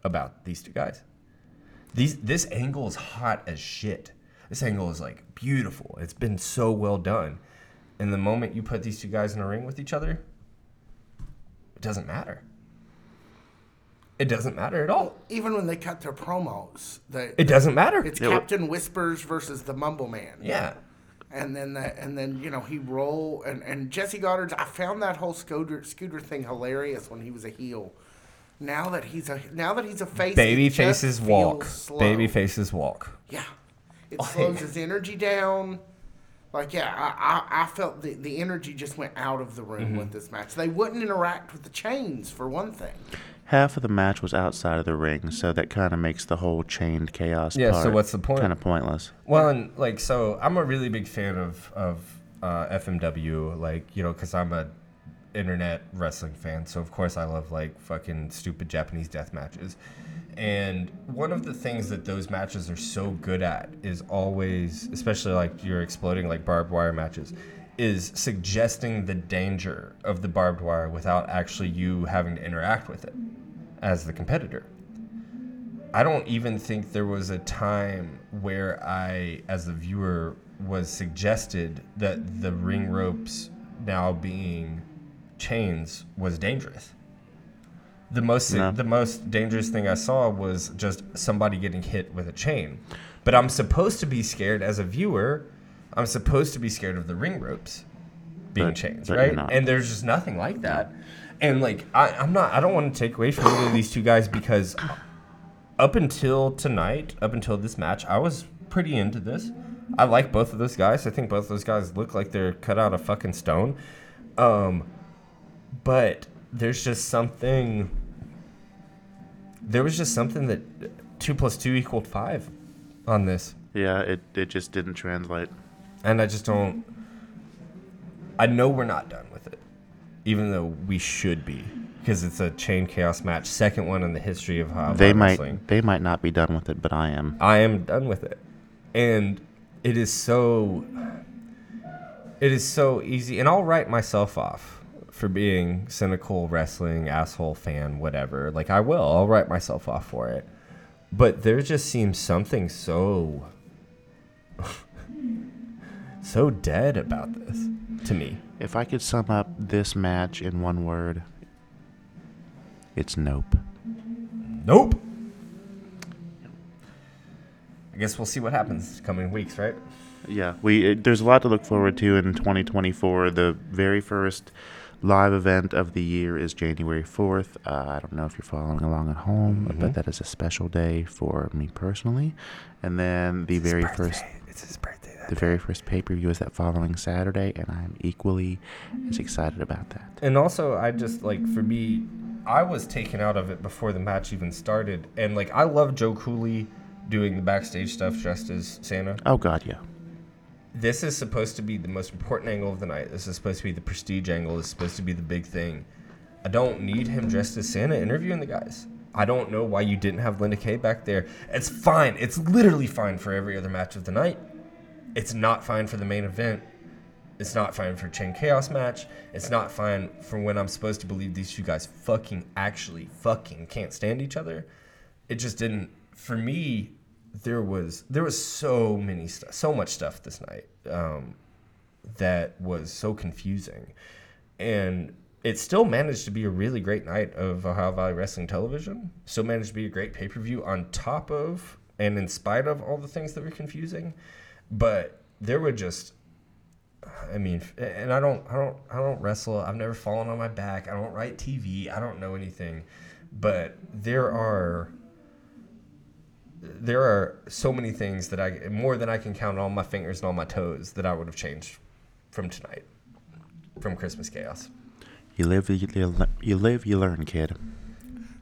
about these two guys? These this angle is hot as shit. This angle is like beautiful. It's been so well done. And the moment you put these two guys in a ring with each other, it doesn't matter. It doesn't matter at all. Even when they cut their promos, they, It doesn't matter. it's Yeah, Captain Whispers versus the Mumble Man. yeah. And then the, and then you know he roll and, and Jessie Godderz's. I found that whole scooter scooter thing hilarious when he was a heel. Now that he's a now that he's a face, Baby it just faces feels walk. slow. Baby faces walk. Yeah, it slows his energy down. Like yeah, I, I, I felt the, the energy just went out of the room Mm-hmm. with this match. They wouldn't interact with the chains for one thing. Half of the match was outside of the ring, so that kind of makes the whole chained chaos Yeah, so what's the point? Kind of pointless. Well, and like, so I'm a really big fan of of uh, FMW, like you know, because I'm a internet wrestling fan. So of course I love like fucking stupid Japanese death matches. And one of the things that those matches are so good at is always, especially like you're exploding like barbed wire matches, is suggesting the danger of the barbed wire without actually you having to interact with it as the competitor. I don't even think there was a time where I, as a viewer, was suggested that the ring ropes now being chains was dangerous. The most No. the most dangerous thing I saw was just somebody getting hit with a chain. But I'm supposed to be scared as a viewer. I'm supposed to be scared of the ring ropes being But- chains, but right? And there's just nothing like that. And like I, I'm not I don't want to take away from either of these two guys because up until tonight, up until this match, I was pretty into this. I like both of those guys. I think both of those guys look like they're cut out of fucking stone. Um, but there's just something. There was just something that two plus two equaled five on this, Yeah, it, it just didn't translate. and I just don't. I know we're not done with it, even though we should be, because it's a chain chaos match, second one in the history of how They might wrestling. they might not be done with it, but I am. I am done with it. And it is so it is so easy and I'll write myself off for being cynical wrestling asshole fan whatever. Like I will. I'll write myself off for it. But there just seems something so so dead about this to me. If I could sum up this match in one word, it's nope. Nope. I guess we'll see what happens coming weeks, right? Yeah, we it, there's a lot to look forward to in 2024. The very first live event of the year is January 4th. Uh, I don't know if you're following along at home, Mm-hmm. but that is a special day for me personally. And then the very first It's his birthday. the very first pay per view is that following Saturday, and I'm equally as excited about that. and also I just like for me I was taken out of it before the match even started, and like I love Joe Cooley doing the backstage stuff dressed as Santa. Oh God, yeah. This is supposed to be the most important angle of the night. This is supposed to be the prestige angle. This is supposed to be the big thing. I don't need him dressed as Santa interviewing the guys. I don't know why you didn't have Linda Kay back there. It's fine. It's literally fine for every other match of the night. It's not fine for the main event. It's not fine for Chain Chaos match. It's not fine for when I'm supposed to believe these two guys fucking actually fucking can't stand each other. It just didn't. For me, there was there was so many stuff, so much stuff this night um, that was so confusing, and it still managed to be a really great night of Ohio Valley Wrestling Television. Still managed to be a great pay per view on top of and in spite of all the things that were confusing. But there were just, I mean, and I don't, I don't, I don't wrestle. I've never fallen on my back. I don't write TV. I don't know anything. But there are, there are so many things that I more than I can count on my fingers and on my toes that I would have changed from tonight, from Christmas Chaos. You live, you, you, you live, you learn, kid.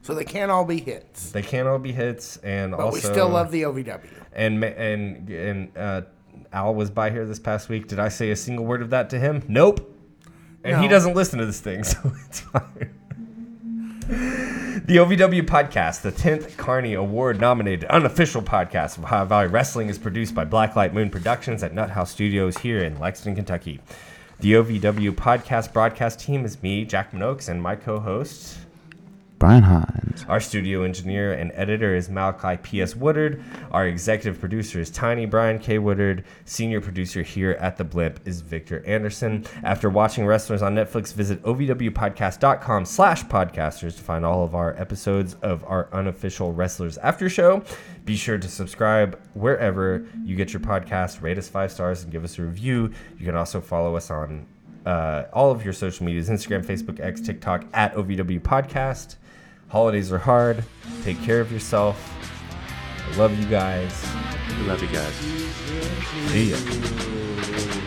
So they can't all be hits. They can't all be hits, and But also we still love the OVW. and and and uh, Al was by here this past week. Did I say a single word of that to him? Nope. And he doesn't listen to this thing, so it's fine. The OVW podcast, the 10th Carney Award nominated unofficial podcast of Ohio Valley Wrestling, is produced by Blacklight Moon Productions at Nut House Studios here in Lexington, Kentucky. The OVW podcast broadcast team is me, Jackman Ochs, and my co host, Brian Hines. our studio engineer and editor is Malachi P.S. Woodard. Our executive producer is Tiny Brian K. Woodard. Senior producer here at The Blimp is Victor Anderson. After watching Wrestlers on Netflix, visit ovwpodcast.com slash podcasters to find all of our episodes of our unofficial Wrestlers After Show. Be sure to subscribe wherever you get your podcast. Rate us five stars and give us a review. You can also follow us on uh, all of your social medias Instagram, Facebook, X, TikTok at OVW Podcast. Holidays are hard. Take care of yourself. I love you guys. We love you guys. See ya.